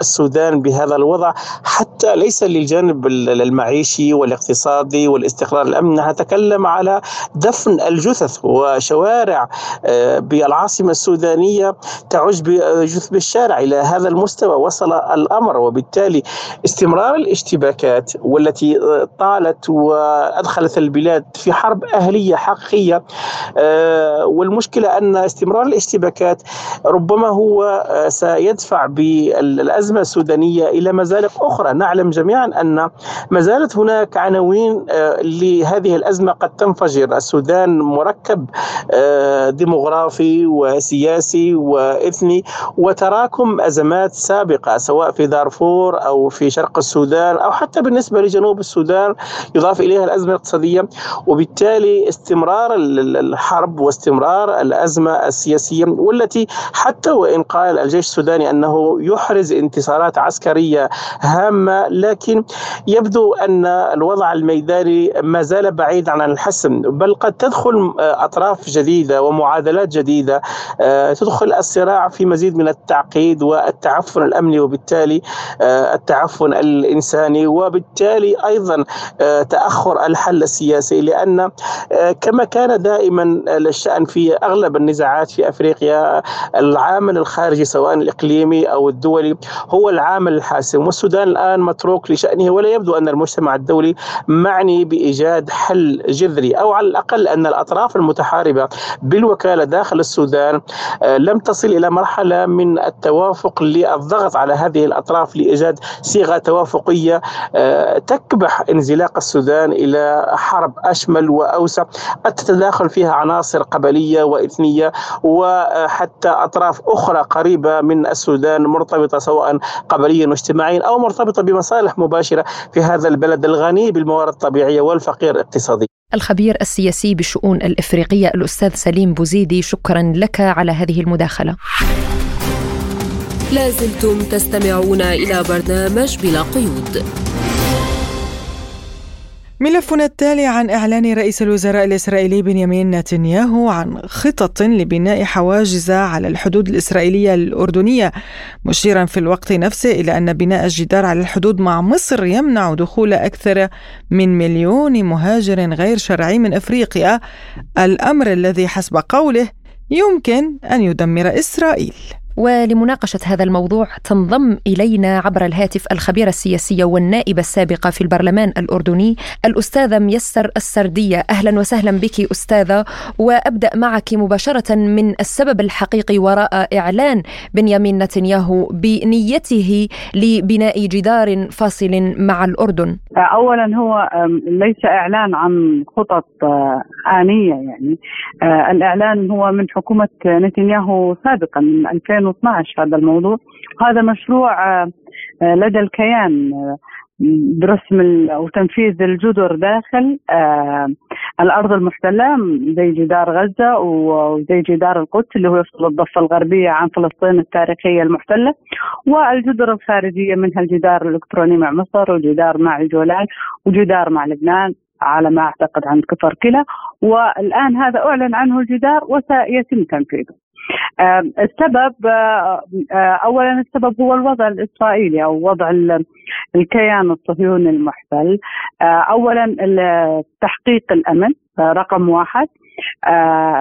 السودان بهذا الوضع حتى ليس للجانب المعيشي والاقتصادي والاستقرار الامني نتكلم على دفن الجثث وشوارع آه، بالعاصمة السودانية تعج بجثث بالشارع إلى هذا المستوى. وصل الأمر وبالتالي استمرار الاشتباكات والتي طالت وأدخلت البلاد في حرب أهلية حقيقية. آه، والمشكلة أن استمرار الاشتباكات ربما هو آه، سيدفع بالأزمة السودانية إلى مزالق أخرى. نعلم جميعا أن ما زالت هناك عناوين لهذه الأزمة قد تنفجر. السودان مركب ديموغرافي وسياسي وإثني وتراكم أزمات سابقة سواء في دارفور أو في شرق السودان أو حتى بالنسبة لجنوب السودان يضاف إليها الأزمة الاقتصادية. وبالتالي استمرار الحرب واستمرار الأزمة السياسية والتي حتى وإن قال الجيش السوداني أنه يحرز انتصارات عسكرية هامة لكن يبدو أن الوضع الميداني ما زال بعيد عن الحسم بل قد تدخل أطراف جديدة ومعادلات جديدة آه، تدخل الصراع في مزيد من التعقيد والتعفن الأمني وبالتالي آه، التعفن الإنساني وبالتالي أيضا آه، تأخر الحل السياسي لأن كما كان دائما الشأن في أغلب النزاعات في أفريقيا العامل الخارجي سواء الإقليمي أو الدولي هو العامل الحاسم. والسودان الآن متروك لشأنه ولا يبدو أن المجتمع الدولي معني بإيجاد حل جذري أو على الأقل أن الأطراف المتحاربة بالوكالة داخل السودان آه، لم تصل إلى مرحلة من التوافق للضغط على هذه الأطراف لإيجاد صيغة توافقية آه، تكبح انزلاق السودان إلى حرب أشمل وأوسع. قد تتداخل فيها عناصر قبلية وإثنية وحتى أطراف أخرى قريبة من السودان مرتبطة سواء قبليا واجتماعيا أو مرتبطة بمصالح مباشرة في هذا البلد الغني بالموارد الطبيعية والفقير اقتصاديا الخبير السياسي بالشؤون الإفريقية الأستاذ سليم بوزيدي شكرا لك على هذه المداخلة. لازلتم تستمعون إلى برنامج بلا قيود. ملفنا التالي عن إعلان رئيس الوزراء الإسرائيلي بنيامين نتنياهو عن خطط لبناء حواجز على الحدود الإسرائيلية الأردنية مشيرا في الوقت نفسه إلى أن بناء الجدار على الحدود مع مصر يمنع دخول أكثر من مليون مهاجر غير شرعي من أفريقيا. الأمر الذي حسب قوله يمكن أن يدمر إسرائيل. ولمناقشة هذا الموضوع تنضم إلينا عبر الهاتف الخبيرة السياسية والنائبة السابقة في البرلمان الأردني الأستاذة ميسر السردية. أهلا وسهلا بك أستاذة. وأبدأ معك مباشرة من السبب الحقيقي وراء إعلان بنيامين نتنياهو بنيته لبناء جدار فاصل مع الأردن. أولا هو ليس إعلان عن خطط آه، آنية يعني. آه، الإعلان هو من حكومة نتنياهو سابقا من 2000 2012 هذا الموضوع. هذا مشروع آه، آه، لدى الكيان آه، برسم أو تنفيذ الجدر داخل الأرض المحتلة زي جدار غزة وزي جدار القدس اللي هو يفصل الضفة الغربية عن فلسطين التاريخية المحتلة. والجدر الخارجية منها الجدار الإلكتروني مع مصر وجدار مع الجولان وجدار مع لبنان على ما أعتقد عند كفر كلا. والآن هذا أعلن عنه الجدار وسيتم تنفيذه. السبب آه، آه، اولا السبب هو الوضع الإسرائيلي أو وضع الكيان الصهيوني المحتل. آه، اولا تحقيق الأمن رقم واحد.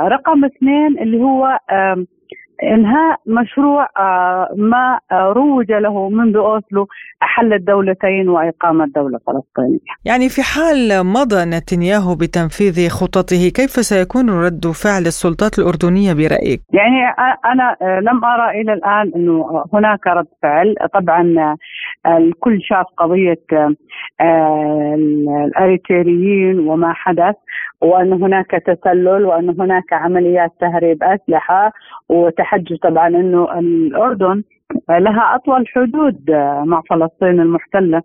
رقم اثنين اللي هو انهاء مشروع آه، ما آه، روج له منذ أوسلو حل الدولتين واقامه دوله فلسطينيه. يعني في حال مضى نتنياهو بتنفيذ خططه كيف سيكون رد فعل السلطات الأردنية برأيك؟ يعني أنا آه، لم أرى إلى الآن إنه هناك رد فعل، طبعا الكل شاف قضية الاريتريين وما حدث وأن هناك تسلل وأن هناك عمليات تهريب أسلحة وتحجج طبعا إنه الأردن لها أطول حدود مع فلسطين المحتلة.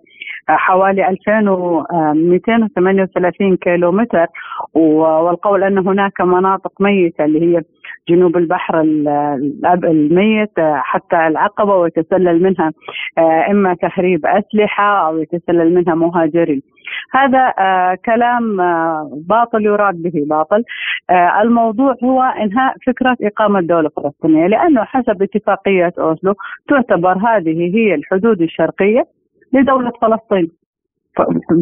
حوالي 2238 كيلو متر والقول أن هناك مناطق ميتة اللي هي جنوب البحر الميت حتى العقبة ويتسلل منها إما تهريب أسلحة أو يتسلل منها مهاجرين. هذا آه، كلام آه، باطل يراد به باطل آه، الموضوع هو إنهاء فكرة إقامة دوله فلسطينيه لأنه حسب اتفاقية أوسلو تعتبر هذه هي الحدود الشرقية لدولة فلسطين.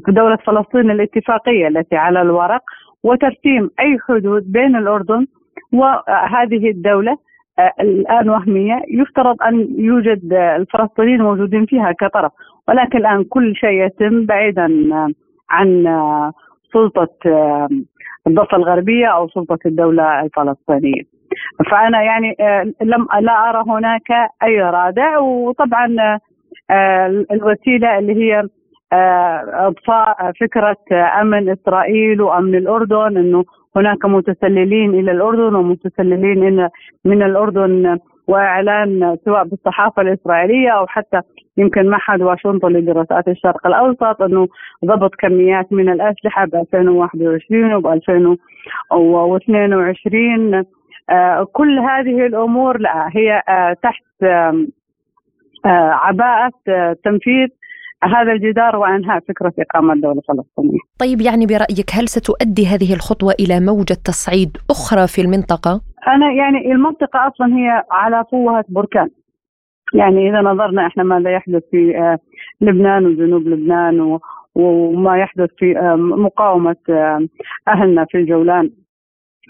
دولة فلسطين الاتفاقية التي على الورق وترسيم أي حدود بين الأردن وهذه الدولة الآن وهمية. يفترض أن يوجد الفلسطينيين موجودين فيها كطرف ولكن الآن كل شيء يتم بعيدا عن سلطة الضفة الغربية أو سلطة الدولة الفلسطينية. فأنا يعني لم لا أرى هناك أي رادع وطبعا الوسيلة اللي هي إضفاء فكرة أمن إسرائيل وأمن الأردن إنه هناك متسللين إلى الأردن ومتسللين من الأردن وإعلان سواء بالصحافة الإسرائيلية أو حتى يمكن معهد واشنطن لدراسات الشرق الأوسط إنه ضبط كميات من الأسلحة ب 2021 وب 2022 آه كل هذه الأمور لا هي آه تحت آه عباءة تنفيذ هذا الجدار وأنهاء فكرة إقامة دوله فلسطينيه. طيب يعني برأيك هل ستؤدي هذه الخطوة إلى موجة تصعيد أخرى في المنطقة؟ أنا يعني المنطقة أصلا هي على فوهه بركان. يعني إذا نظرنا إحنا ماذا يحدث في لبنان وجنوب لبنان وما يحدث في مقاومة أهلنا في الجولان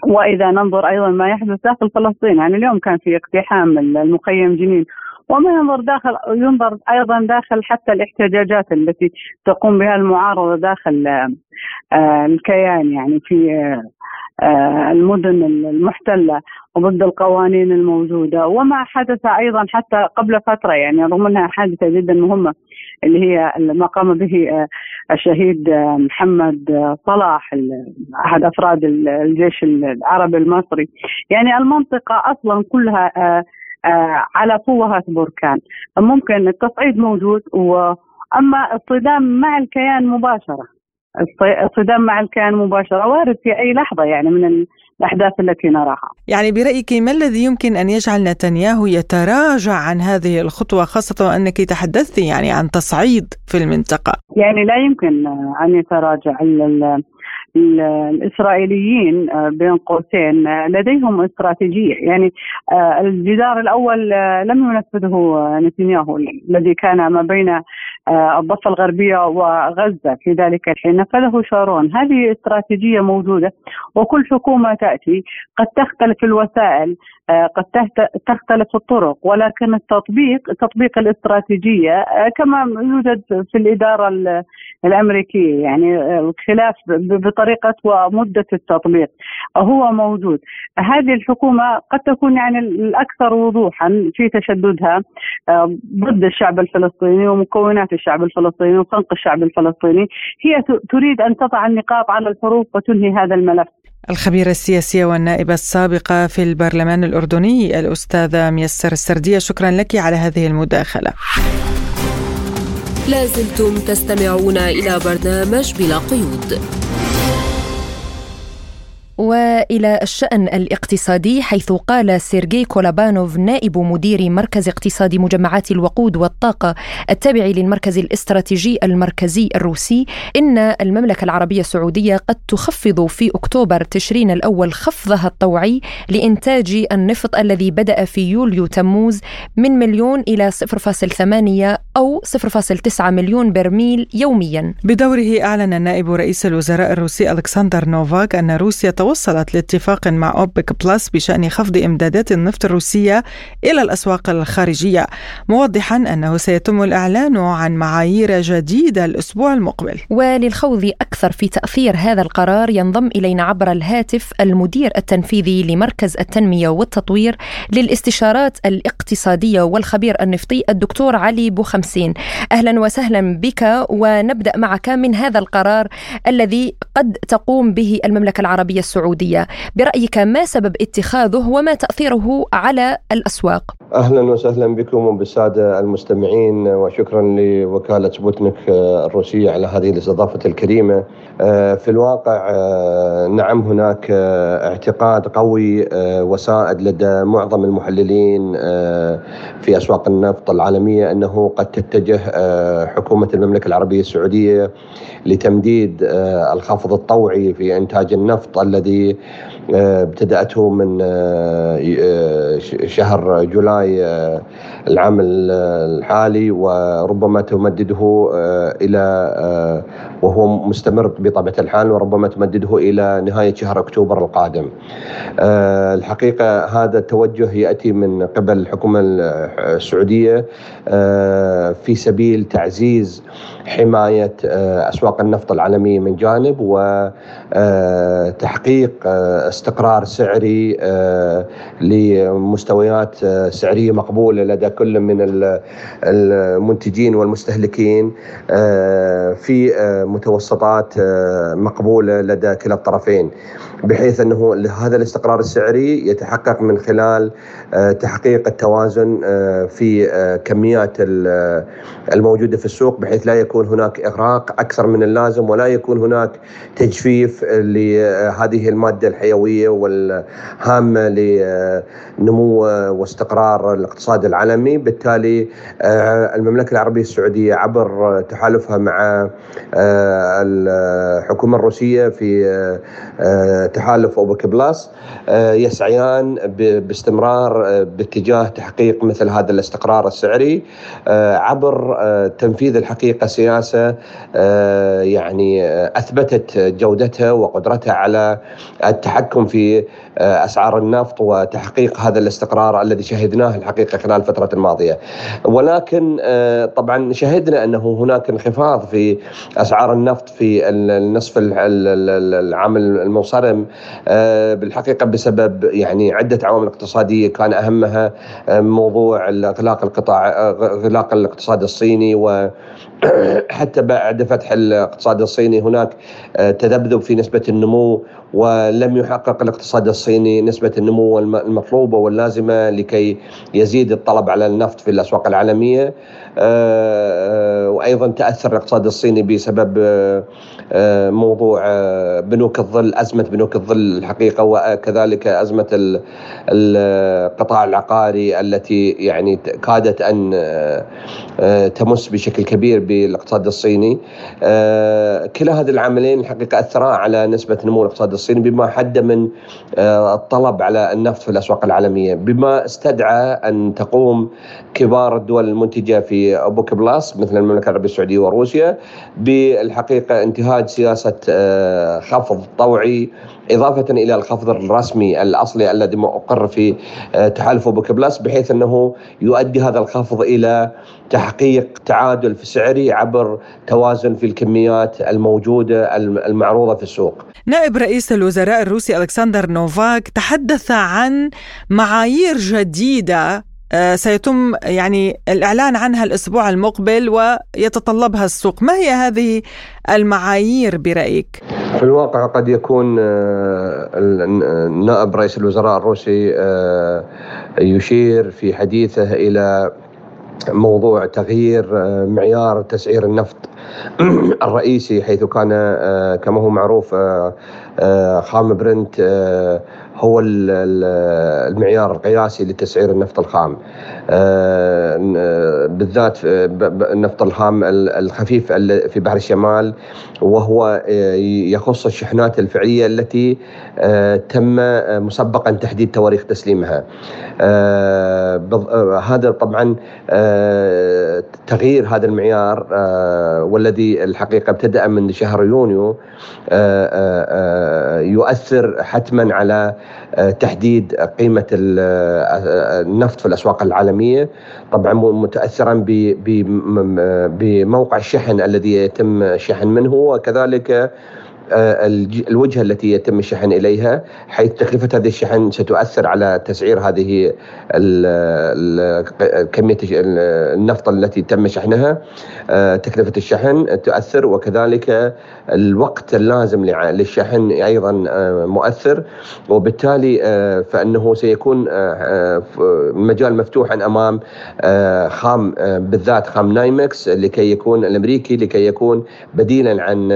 وإذا ننظر أيضا ما يحدث داخل فلسطين يعني اليوم كان في اقتحام المخيم جنين وما ينظر داخل ينظر أيضا داخل حتى الاحتجاجات التي تقوم بها المعارضة داخل الكيان يعني في المدن المحتلة وضد القوانين الموجودة. وما حدث أيضا حتى قبل فترة يعني رغم أنها حادثة جدا مهمة اللي هي ما قام به الشهيد محمد صلاح أحد أفراد الجيش العربي المصري. يعني المنطقة أصلا كلها على فوهة بركان ممكن التصعيد موجود وأما الصدام مع الكيان مباشرة الصدام مع الكيان مباشرة وارد في أي لحظة يعني من الأحداث التي نراها. يعني برأيك ما الذي يمكن أن يجعل نتنياهو يتراجع عن هذه الخطوة خاصة وانك تحدثت يعني عن تصعيد في المنطقة؟ يعني لا يمكن أن يتراجع الإسرائيليين بين قوسين لديهم استراتيجية. يعني الجدار الأول لم ينفذه نتنياهو الذي كان ما بين الضفة الغربية وغزة في ذلك الحين نفذه شارون. هذه استراتيجية موجودة وكل حكومة تأتي. قد تختلف الوسائل قد تختلف الطرق ولكن التطبيق تطبيق الاستراتيجية كما يوجد في الإدارة الأمريكية. يعني الخلاف بطريقة ومدة التطبيق هو موجود. هذه الحكومة قد تكون يعني الأكثر وضوحا في تشددها ضد الشعب الفلسطيني ومكونات الشعب الفلسطيني وخنق الشعب الفلسطيني. هي تريد أن تضع النقاط على الحروف وتنهي هذا الملف. الخبيرة السياسية والنائبة السابقة في البرلمان الأردني الأستاذة ميسر السردية شكرا لك على هذه المداخلة. لازلتم تستمعون إلى برنامج بلا قيود. وإلى الشأن الاقتصادي حيث قال سيرجي كولابانوف نائب مدير مركز اقتصاد مجمعات الوقود والطاقة التابع للمركز الاستراتيجي المركزي الروسي إن المملكة العربية السعودية قد تخفض في أكتوبر تشرين الأول خفضها الطوعي لإنتاج النفط الذي بدأ في يوليو تموز من مليون إلى 0.8 أو 0.9 مليون برميل يوميا. بدوره أعلن نائب رئيس الوزراء الروسي ألكسندر نوفاك أن روسيا توصلت لاتفاق مع أوبك بلس بشأن خفض إمدادات النفط الروسية إلى الأسواق الخارجية موضحا أنه سيتم الإعلان عن معايير جديدة الأسبوع المقبل. وللخوض أكثر في تأثير هذا القرار ينضم إلينا عبر الهاتف المدير التنفيذي لمركز التنمية والتطوير للاستشارات الاقتصادية والخبير النفطي الدكتور علي بوخمسين. أهلا وسهلا بك ونبدأ معك من هذا القرار الذي قد تقوم به المملكة العربية السعودية. برأيك ما سبب اتخاذه وما تأثيره على الأسواق؟ أهلا وسهلا بكم وبالسادة المستمعين وشكرا لوكالة سبوتنيك الروسية على هذه الاستضافة الكريمة. في الواقع نعم هناك اعتقاد قوي وسائد لدى معظم المحللين في أسواق النفط العالمية أنه قد تتجه حكومة المملكة العربية السعودية لتمديد الخفض الطوعي في إنتاج النفط الذي ابتدأته من شهر جولاي العام الحالي وربما تمدده إلى وهو مستمر بطبيعة الحال وربما تمدده إلى نهاية شهر أكتوبر القادم. الحقيقة هذا التوجه يأتي من قبل الحكومة السعودية في سبيل تعزيز حماية أسواق النفط العالمية من جانب وتحقيق استقرار سعري لمستويات سعرية مقبولة لدى كل من المنتجين والمستهلكين في متوسطات مقبولة لدى كلا الطرفين. بحيث أنه هذا الاستقرار السعري يتحقق من خلال تحقيق التوازن في كميات الموجودة في السوق بحيث لا يكون هناك إغراق أكثر من اللازم ولا يكون هناك تجفيف لهذه المادة الحيوية والهامة لنمو واستقرار الاقتصاد العالمي. بالتالي المملكة العربية السعودية عبر تحالفها مع الحكومة الروسية في تحالف اوبك بلاس يسعيان باستمرار باتجاه تحقيق مثل هذا الاستقرار السعري عبر تنفيذ الحقيقة سياسه يعني أثبتت جودتها وقدرتها على التحكم في أسعار النفط وتحقيق هذا الاستقرار الذي شهدناه الحقيقة خلال الفترة الماضية. ولكن طبعا شهدنا أنه هناك انخفاض في أسعار النفط في النصف العام المنصرم بالحقيقة بسبب يعني عدة عوامل اقتصادية كان أهمها موضوع اغلاق القطاع إغلاق الاقتصاد الصيني و حتى بعد فتح الاقتصاد الصيني هناك تذبذب في نسبة النمو ولم يحقق الاقتصاد الصيني نسبة النمو المطلوبة واللازمة لكي يزيد الطلب على النفط في الأسواق العالمية. وأيضا تأثر الاقتصاد الصيني بسبب موضوع بنوك الظل أزمة بنوك الظل الحقيقة وكذلك أزمة القطاع العقاري التي يعني كادت أن تمس بشكل كبير بالاقتصاد الصيني. كلا هذه العاملين الحقيقة أثرا على نسبة نمو الاقتصاد الصيني بما حد من الطلب على النفط في الأسواق العالمية. بما استدعى أن تقوم كبار الدول المنتجة في أوبك بلاس مثل المملكة العربية السعودية وروسيا بالحقيقة انتهاج سياسة خفض طوعي إضافة إلى الخفض الرسمي الأصلي الذي أقر في تحالف أوبك بلاس بحيث أنه يؤدي هذا الخفض إلى تحقيق تعادل في سعري عبر توازن في الكميات الموجودة المعروضة في السوق. نائب رئيس الوزراء الروسي ألكسندر نوفاك تحدث عن معايير جديدة سيتم يعني الإعلان عنها الأسبوع المقبل ويتطلبها السوق ما هي هذه المعايير برأيك؟ في الواقع قد يكون نائب رئيس الوزراء الروسي يشير في حديثه إلى موضوع تغيير معيار تسعير النفط الرئيسي حيث كان كما هو معروف خام برنت هو المعيار القياسي لتسعير النفط الخام. بالذات النفط الخام الخفيف في بحر الشمال وهو يخص الشحنات الفعلية التي تم مسبقا تحديد تواريخ تسليمها. هذا طبعا تغيير هذا المعيار والذي الحقيقة ابتدأ من شهر يونيو يؤثر حتما على تحديد قيمة النفط في الأسواق العالمية. طبعا متأثرا بموقع الشحن الذي يتم شحن منه وكذلك الوجهة التي يتم الشحن إليها حيث تكلفة هذه الشحن ستؤثر على تسعير هذه كمية النفط التي تم شحنها. تكلفة الشحن تؤثر وكذلك الوقت اللازم للشحن أيضا مؤثر. وبالتالي فإنه سيكون المجال مفتوحا أمام خام بالذات خام نايمكس لكي يكون الأمريكي لكي يكون بديلا عن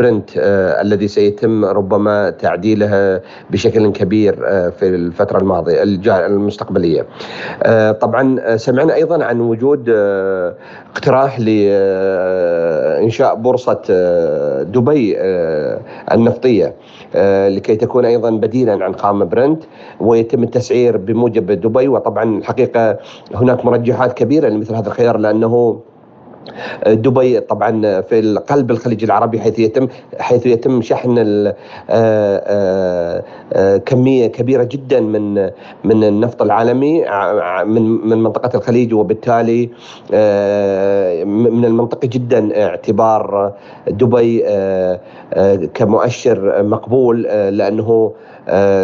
برنت آه الذي سيتم ربما تعديلها بشكل كبير آه في الفترة الماضية المستقبلييه آه طبعا سمعنا أيضا عن وجود اقتراح لإنشاء بورصة دبي النفطية لكي تكون أيضا بديلا عن خام برنت ويتم التسعير بموجب دبي. وطبعا الحقيقة هناك مرجحات كبيرة لمثل هذا الخيار لأنه دبي طبعا في قلب الخليج العربي حيث يتم حيث يتم شحن كمية كبيرة جدا من من النفط العالمي من من منطقة الخليج وبالتالي من المنطقي جدا اعتبار دبي كمؤشر مقبول لأنه آه،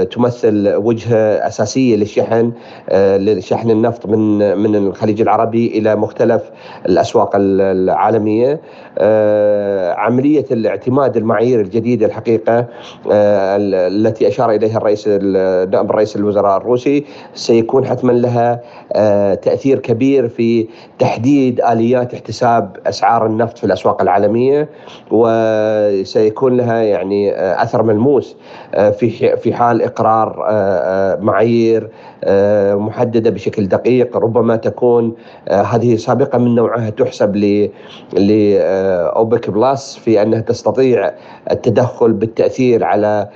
تمثل وجهة أساسية للشحن آه، لشحن النفط من من الخليج العربي إلى مختلف الأسواق العالمية. آه، عملية الاعتماد المعايير الجديدة الحقيقة التي أشار إليها الرئيس نائب رئيس الوزراء الروسي سيكون حتما لها تأثير كبير في تحديد آليات احتساب أسعار النفط في الأسواق العالمية وسيكون لها يعني أثر ملموس في في حال إقرار آه، آه، معايير آه، محددة بشكل دقيق. ربما تكون هذه سابقة من نوعها تحسب لاوبك بلس في أنها تستطيع التدخل بالتأثير على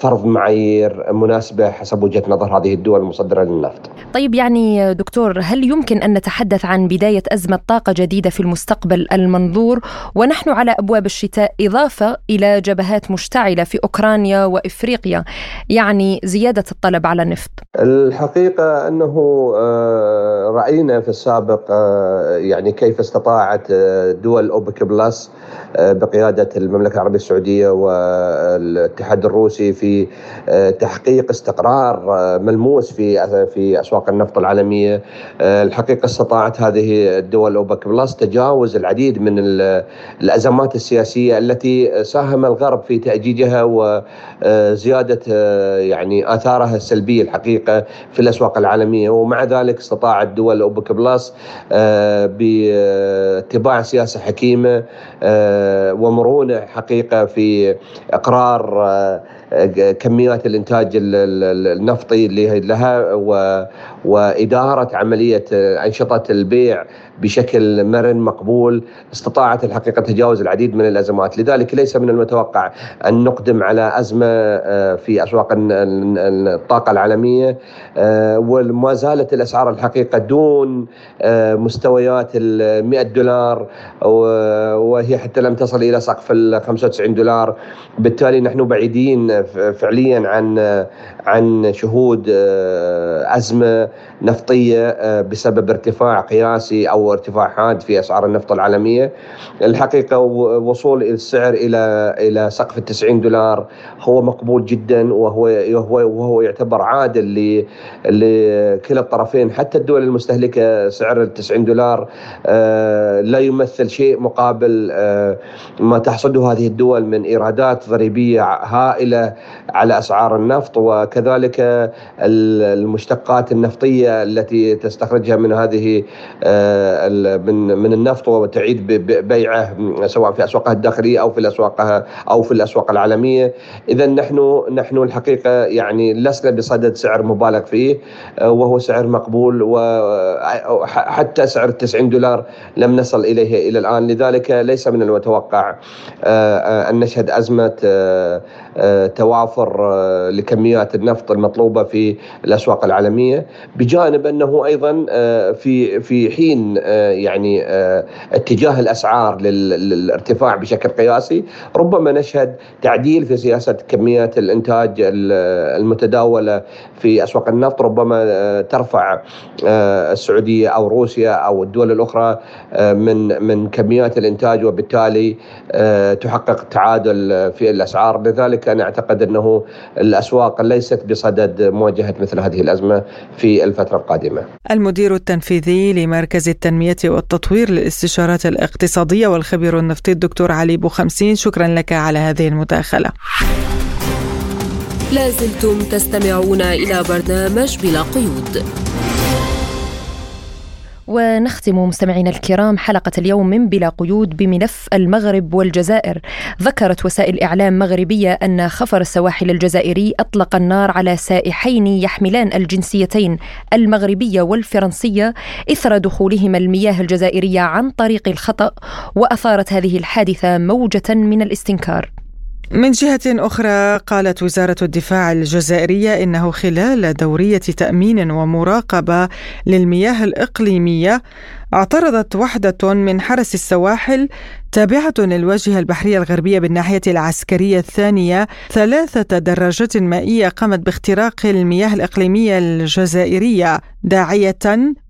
فرض معايير مناسبة حسب وجهة نظر هذه الدول المصدره للنفط. طيب يعني دكتور هل يمكن أن نتحدث عن بداية أزمة طاقة جديدة في المستقبل المنظور؟ ونحن على أبواب الشتاء إضافة إلى جبهات مشتعلة في أوكرانيا وإفريقيا. يعني زيادة الطلب على النفط؟ الحقيقة أنه آه، رأينا في السابق آه، يعني كيف استطاعت آه، دول أوبك بلس بقيادة المملكة العربية السعودية والاتحاد الروسي في تحقيق استقرار ملموس في في أسواق النفط العالمية الحقيقة استطاعت هذه الدول أوبك بلس تجاوز العديد من الأزمات السياسية التي ساهم الغرب في تأجيجها وزياده يعني آثارها السلبية الحقيقة في الأسواق العالمية ومع ذلك استطاعت دول أوبك بلس آه، باتباع سياسة حكيمة آه، ومرونة حقيقة في إقرار آه، كميات الإنتاج النفطي اللي لها وإدارة عملية أنشطة البيع بشكل مرن مقبول استطاعت الحقيقة تجاوز العديد من الأزمات. لذلك ليس من المتوقع أن نقدم على أزمة آه، في أسواق الطاقة العالمية آه، وما زالت الأسعار الحقيقة دون آه، مستويات ال 100 دولار وهي حتى لم تصل إلى سقف ال 95 دولار. بالتالي نحن بعيدين فعليا عن عن شهود أزمة. نفطية بسبب ارتفاع قياسي أو ارتفاع حاد في أسعار النفط العالمية. الحقيقة وصول السعر إلى إلى سقف ال 90 دولار هو مقبول جدا وهو وهو وهو يعتبر عادل لكلا الطرفين. حتى الدول المستهلكة سعر ال 90 دولار آه، لا يمثل شيء مقابل آه، ما تحصده هذه الدول من إيرادات ضريبية هائلة على أسعار النفط وكذلك المشتقات النفطية التي تستخرجها من هذه آه، من من النفط وتعيد بيعه سواء في أسواقها الداخلية أو في الاسواق أو في الأسواق العالمية. اذا نحن نحن الحقيقة يعني لسنا بصدد سعر مبالغ فيه وهو سعر مقبول وحتى سعر 90 دولار لم نصل إليه إلى الآن. لذلك ليس من المتوقع أن نشهد أزمة توافر لكميات النفط المطلوبة في الأسواق العالمية بجانب أنه أيضا في في حين آه، يعني آه، اتجاه الأسعار للارتفاع بشكل قياسي ربما نشهد تعديل في سياسة كميات الإنتاج المتداولة في أسواق النفط ربما آه، ترفع السعودية أو روسيا أو الدول الأخرى من من كميات الإنتاج وبالتالي تحقق تعادل في الأسعار. لذلك أنا أعتقد أنه الأسواق ليست بصدد مواجهة مثل هذه الأزمة في الفترة القادمة. المدير التنفيذي لمركز التنمية التنمية والتطوير للاستشارات الاقتصادية والخبير النفطي الدكتور علي بوخمسين شكرا لك على هذه المداخلة لازلتم تستمعون إلى برنامج بلا قيود ونختم مستمعينا الكرام حلقة اليوم من بلا قيود بملف المغرب والجزائر. ذكرت وسائل إعلام مغربية أن خفر السواحل الجزائري أطلق النار على سائحين يحملان الجنسيتين المغربية والفرنسية إثر دخولهما المياه الجزائرية عن طريق الخطأ وأثارت هذه الحادثة موجة من الاستنكار. من جهة أخرى قالت وزارة الدفاع الجزائرية إنه خلال دورية تأمين ومراقبة للمياه الإقليمية اعترضت وحدة من حرس السواحل تابعة للواجهة البحرية الغربية بالناحية العسكرية الثانية ثلاثة دراجات مائية قامت باختراق المياه الإقليمية الجزائرية داعية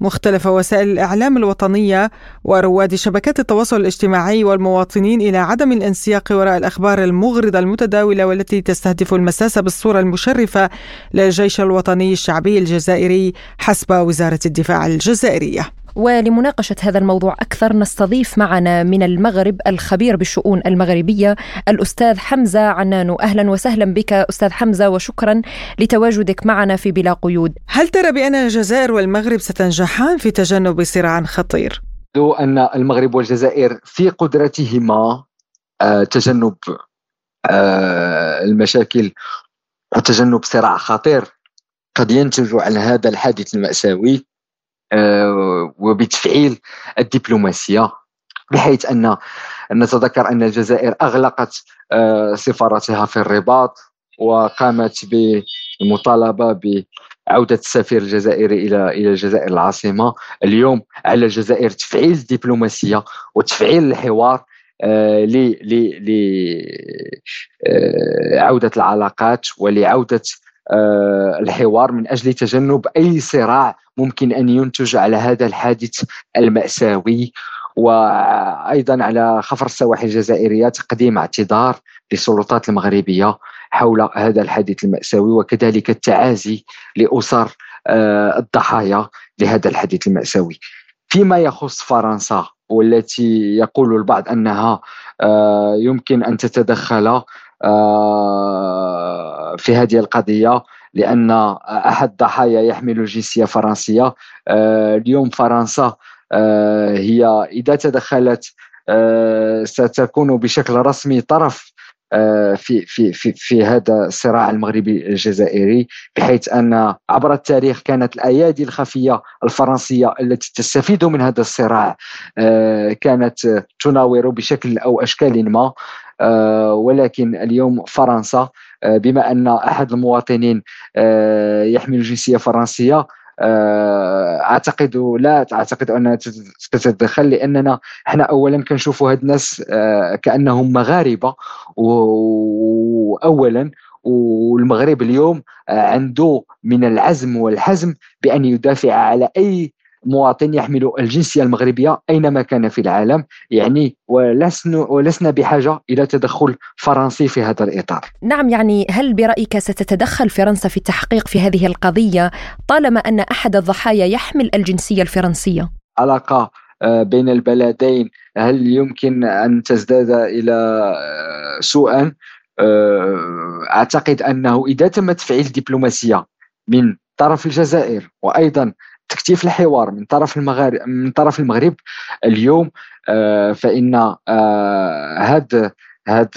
مختلف وسائل الإعلام الوطنية ورواد شبكات التواصل الاجتماعي والمواطنين إلى عدم الانسياق وراء الأخبار المغرضة المتداولة والتي تستهدف المساس بالصورة المشرفة للجيش الوطني الشعبي الجزائري حسب وزارة الدفاع الجزائرية. ولمناقشة هذا الموضوع أكثر نستضيف معنا من المغرب الخبير بالشؤون المغربية الأستاذ حمزة عنانو أهلا وسهلا بك أستاذ حمزة وشكرا لتواجدك معنا في بلا قيود. هل ترى بأن الجزائر والمغرب ستنجحان في تجنب صراع خطير؟ أن المغرب والجزائر في قدرتهما آه، تجنب آه، المشاكل وتجنب صراع خطير. قد ينتج عن هذا الحادث المأساوي وبتفعيل الدبلوماسية بحيث ان نتذكر أن الجزائر أغلقت آه، سفارتها في الرباط وقامت بالمطالبه بعودة السفير الجزائري إلى إلى الجزائر العاصمة. اليوم على الجزائر تفعيل الدبلوماسية وتفعيل الحوار آه، لعودة العلاقات ولعودة آه، الحوار من أجل تجنب أي صراع ممكن أن ينتج على هذا الحادث المأساوي. وأيضا على خفر السواحل الجزائرية تقديم اعتذار للسلطات المغربية حول هذا الحادث المأساوي وكذلك التعازي لأسر آه، الضحايا لهذا الحادث المأساوي. فيما يخص فرنسا والتي يقول البعض أنها آه، يمكن أن تتدخل آه، في هذه القضية لأن أحد الضحايا يحمل الجنسية فرنسية آه، اليوم فرنسا آه، هي إذا تدخلت ستكون بشكل رسمي طرف في في في في هذا الصراع المغربي الجزائري بحيث أن عبر التاريخ كانت الأيادي الخفية الفرنسية التي تستفيد من هذا الصراع كانت تناور بشكل أو أشكال ما آه، ولكن اليوم فرنسا آه، بما أن أحد المواطنين آه، يحمل جنسية فرنسية أعتقد لا أعتقد أنها تتدخل لأننا إحنا اولا كنشوفوا هاد الناس كأنهم مغاربة واولا والمغرب اليوم عنده من العزم والحزم بأن يدافع على أي مواطن يحمل الجنسية المغربية أينما كان في العالم يعني ولسنا ولسنا بحاجة إلى تدخل فرنسي في هذا الإطار. نعم يعني هل برأيك ستتدخل فرنسا في التحقيق في هذه القضية طالما أن أحد الضحايا يحمل الجنسية الفرنسية؟ علاقة آه، بين البلدين هل يمكن أن تزداد إلى آه، سوءا؟ آه، أعتقد أنه إذا تم تفعيل الدبلوماسيه من طرف الجزائر وأيضا تكتيف الحوار من طرف المغرب من طرف المغرب اليوم آه، فإن هذا آه، هاد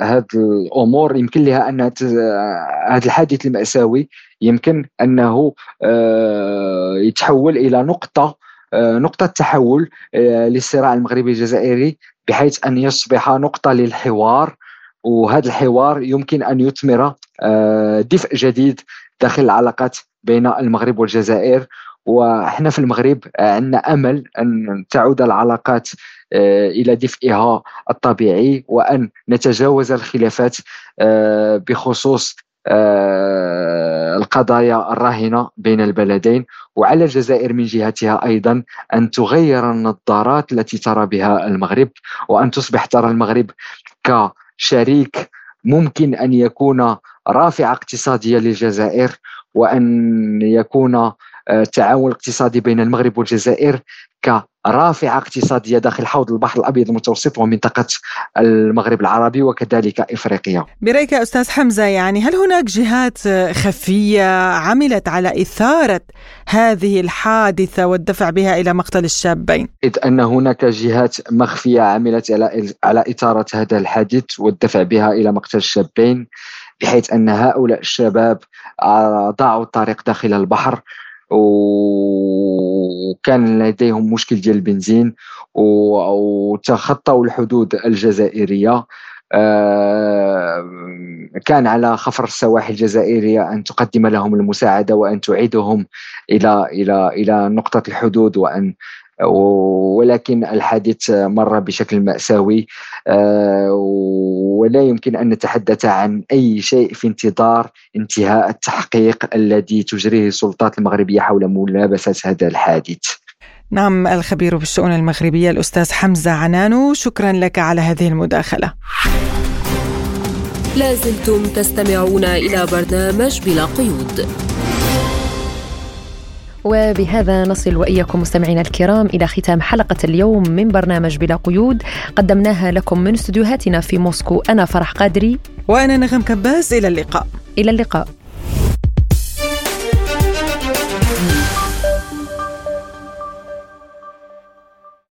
هاد الأمور يمكن لها أن هذا الحادث المأساوي يمكن أنه آه، يتحول إلى نقطة نقطة تحول للصراع المغربي الجزائري بحيث أن يصبح نقطة للحوار وهذا الحوار يمكن أن يثمر دفء جديد داخل العلاقات بين المغرب والجزائر وإحنا في المغرب عندنا أمل أن تعود العلاقات آه، إلى دفئها الطبيعي وأن نتجاوز الخلافات آه، بخصوص آه، القضايا الراهنة بين البلدين. وعلى الجزائر من جهتها أيضا أن تغير النظارات التي ترى بها المغرب وأن تصبح ترى المغرب كشريك ممكن أن يكون رافعه اقتصادية للجزائر وأن يكون التعاون الاقتصادي بين المغرب والجزائر كرافعة اقتصادية داخل حوض البحر الأبيض المتوسط ومنطقة المغرب العربي وكذلك إفريقيا برأيك أستاذ حمزة يعني هل هناك جهات خفية عملت على إثارة هذه الحادثة والدفع بها إلى مقتل الشابين؟ إذ أن هناك جهات مخفية عملت على على إثارة هذا الحادث والدفع بها إلى مقتل الشابين بحيث أن هؤلاء الشباب ضاعوا الطريق داخل البحر وكان لديهم مشكل ديال البنزين وتخطوا الحدود الجزائرية. آه، كان على خفر السواحل الجزائرية أن تقدم لهم المساعدة وأن تعيدهم إلى إلى إلى نقطة الحدود وأن ولكن الحادث مر بشكل مأساوي. ولا يمكن أن نتحدث عن أي شيء في انتظار انتهاء التحقيق الذي تجريه السلطات المغربية حول ملابسة هذا الحادث. نعم الخبير بالشؤون المغربية الأستاذ حمزة عنانو شكرا لك على هذه المداخلة. لازلتم تستمعون إلى برنامج بلا قيود. وبهذا نصل وإياكم مستمعينا الكرام إلى ختام حلقة اليوم من برنامج بلا قيود. قدمناها لكم من استديوهاتنا في موسكو. أنا فرح قادري. وأنا نغم كباس إلى اللقاء. إلى اللقاء.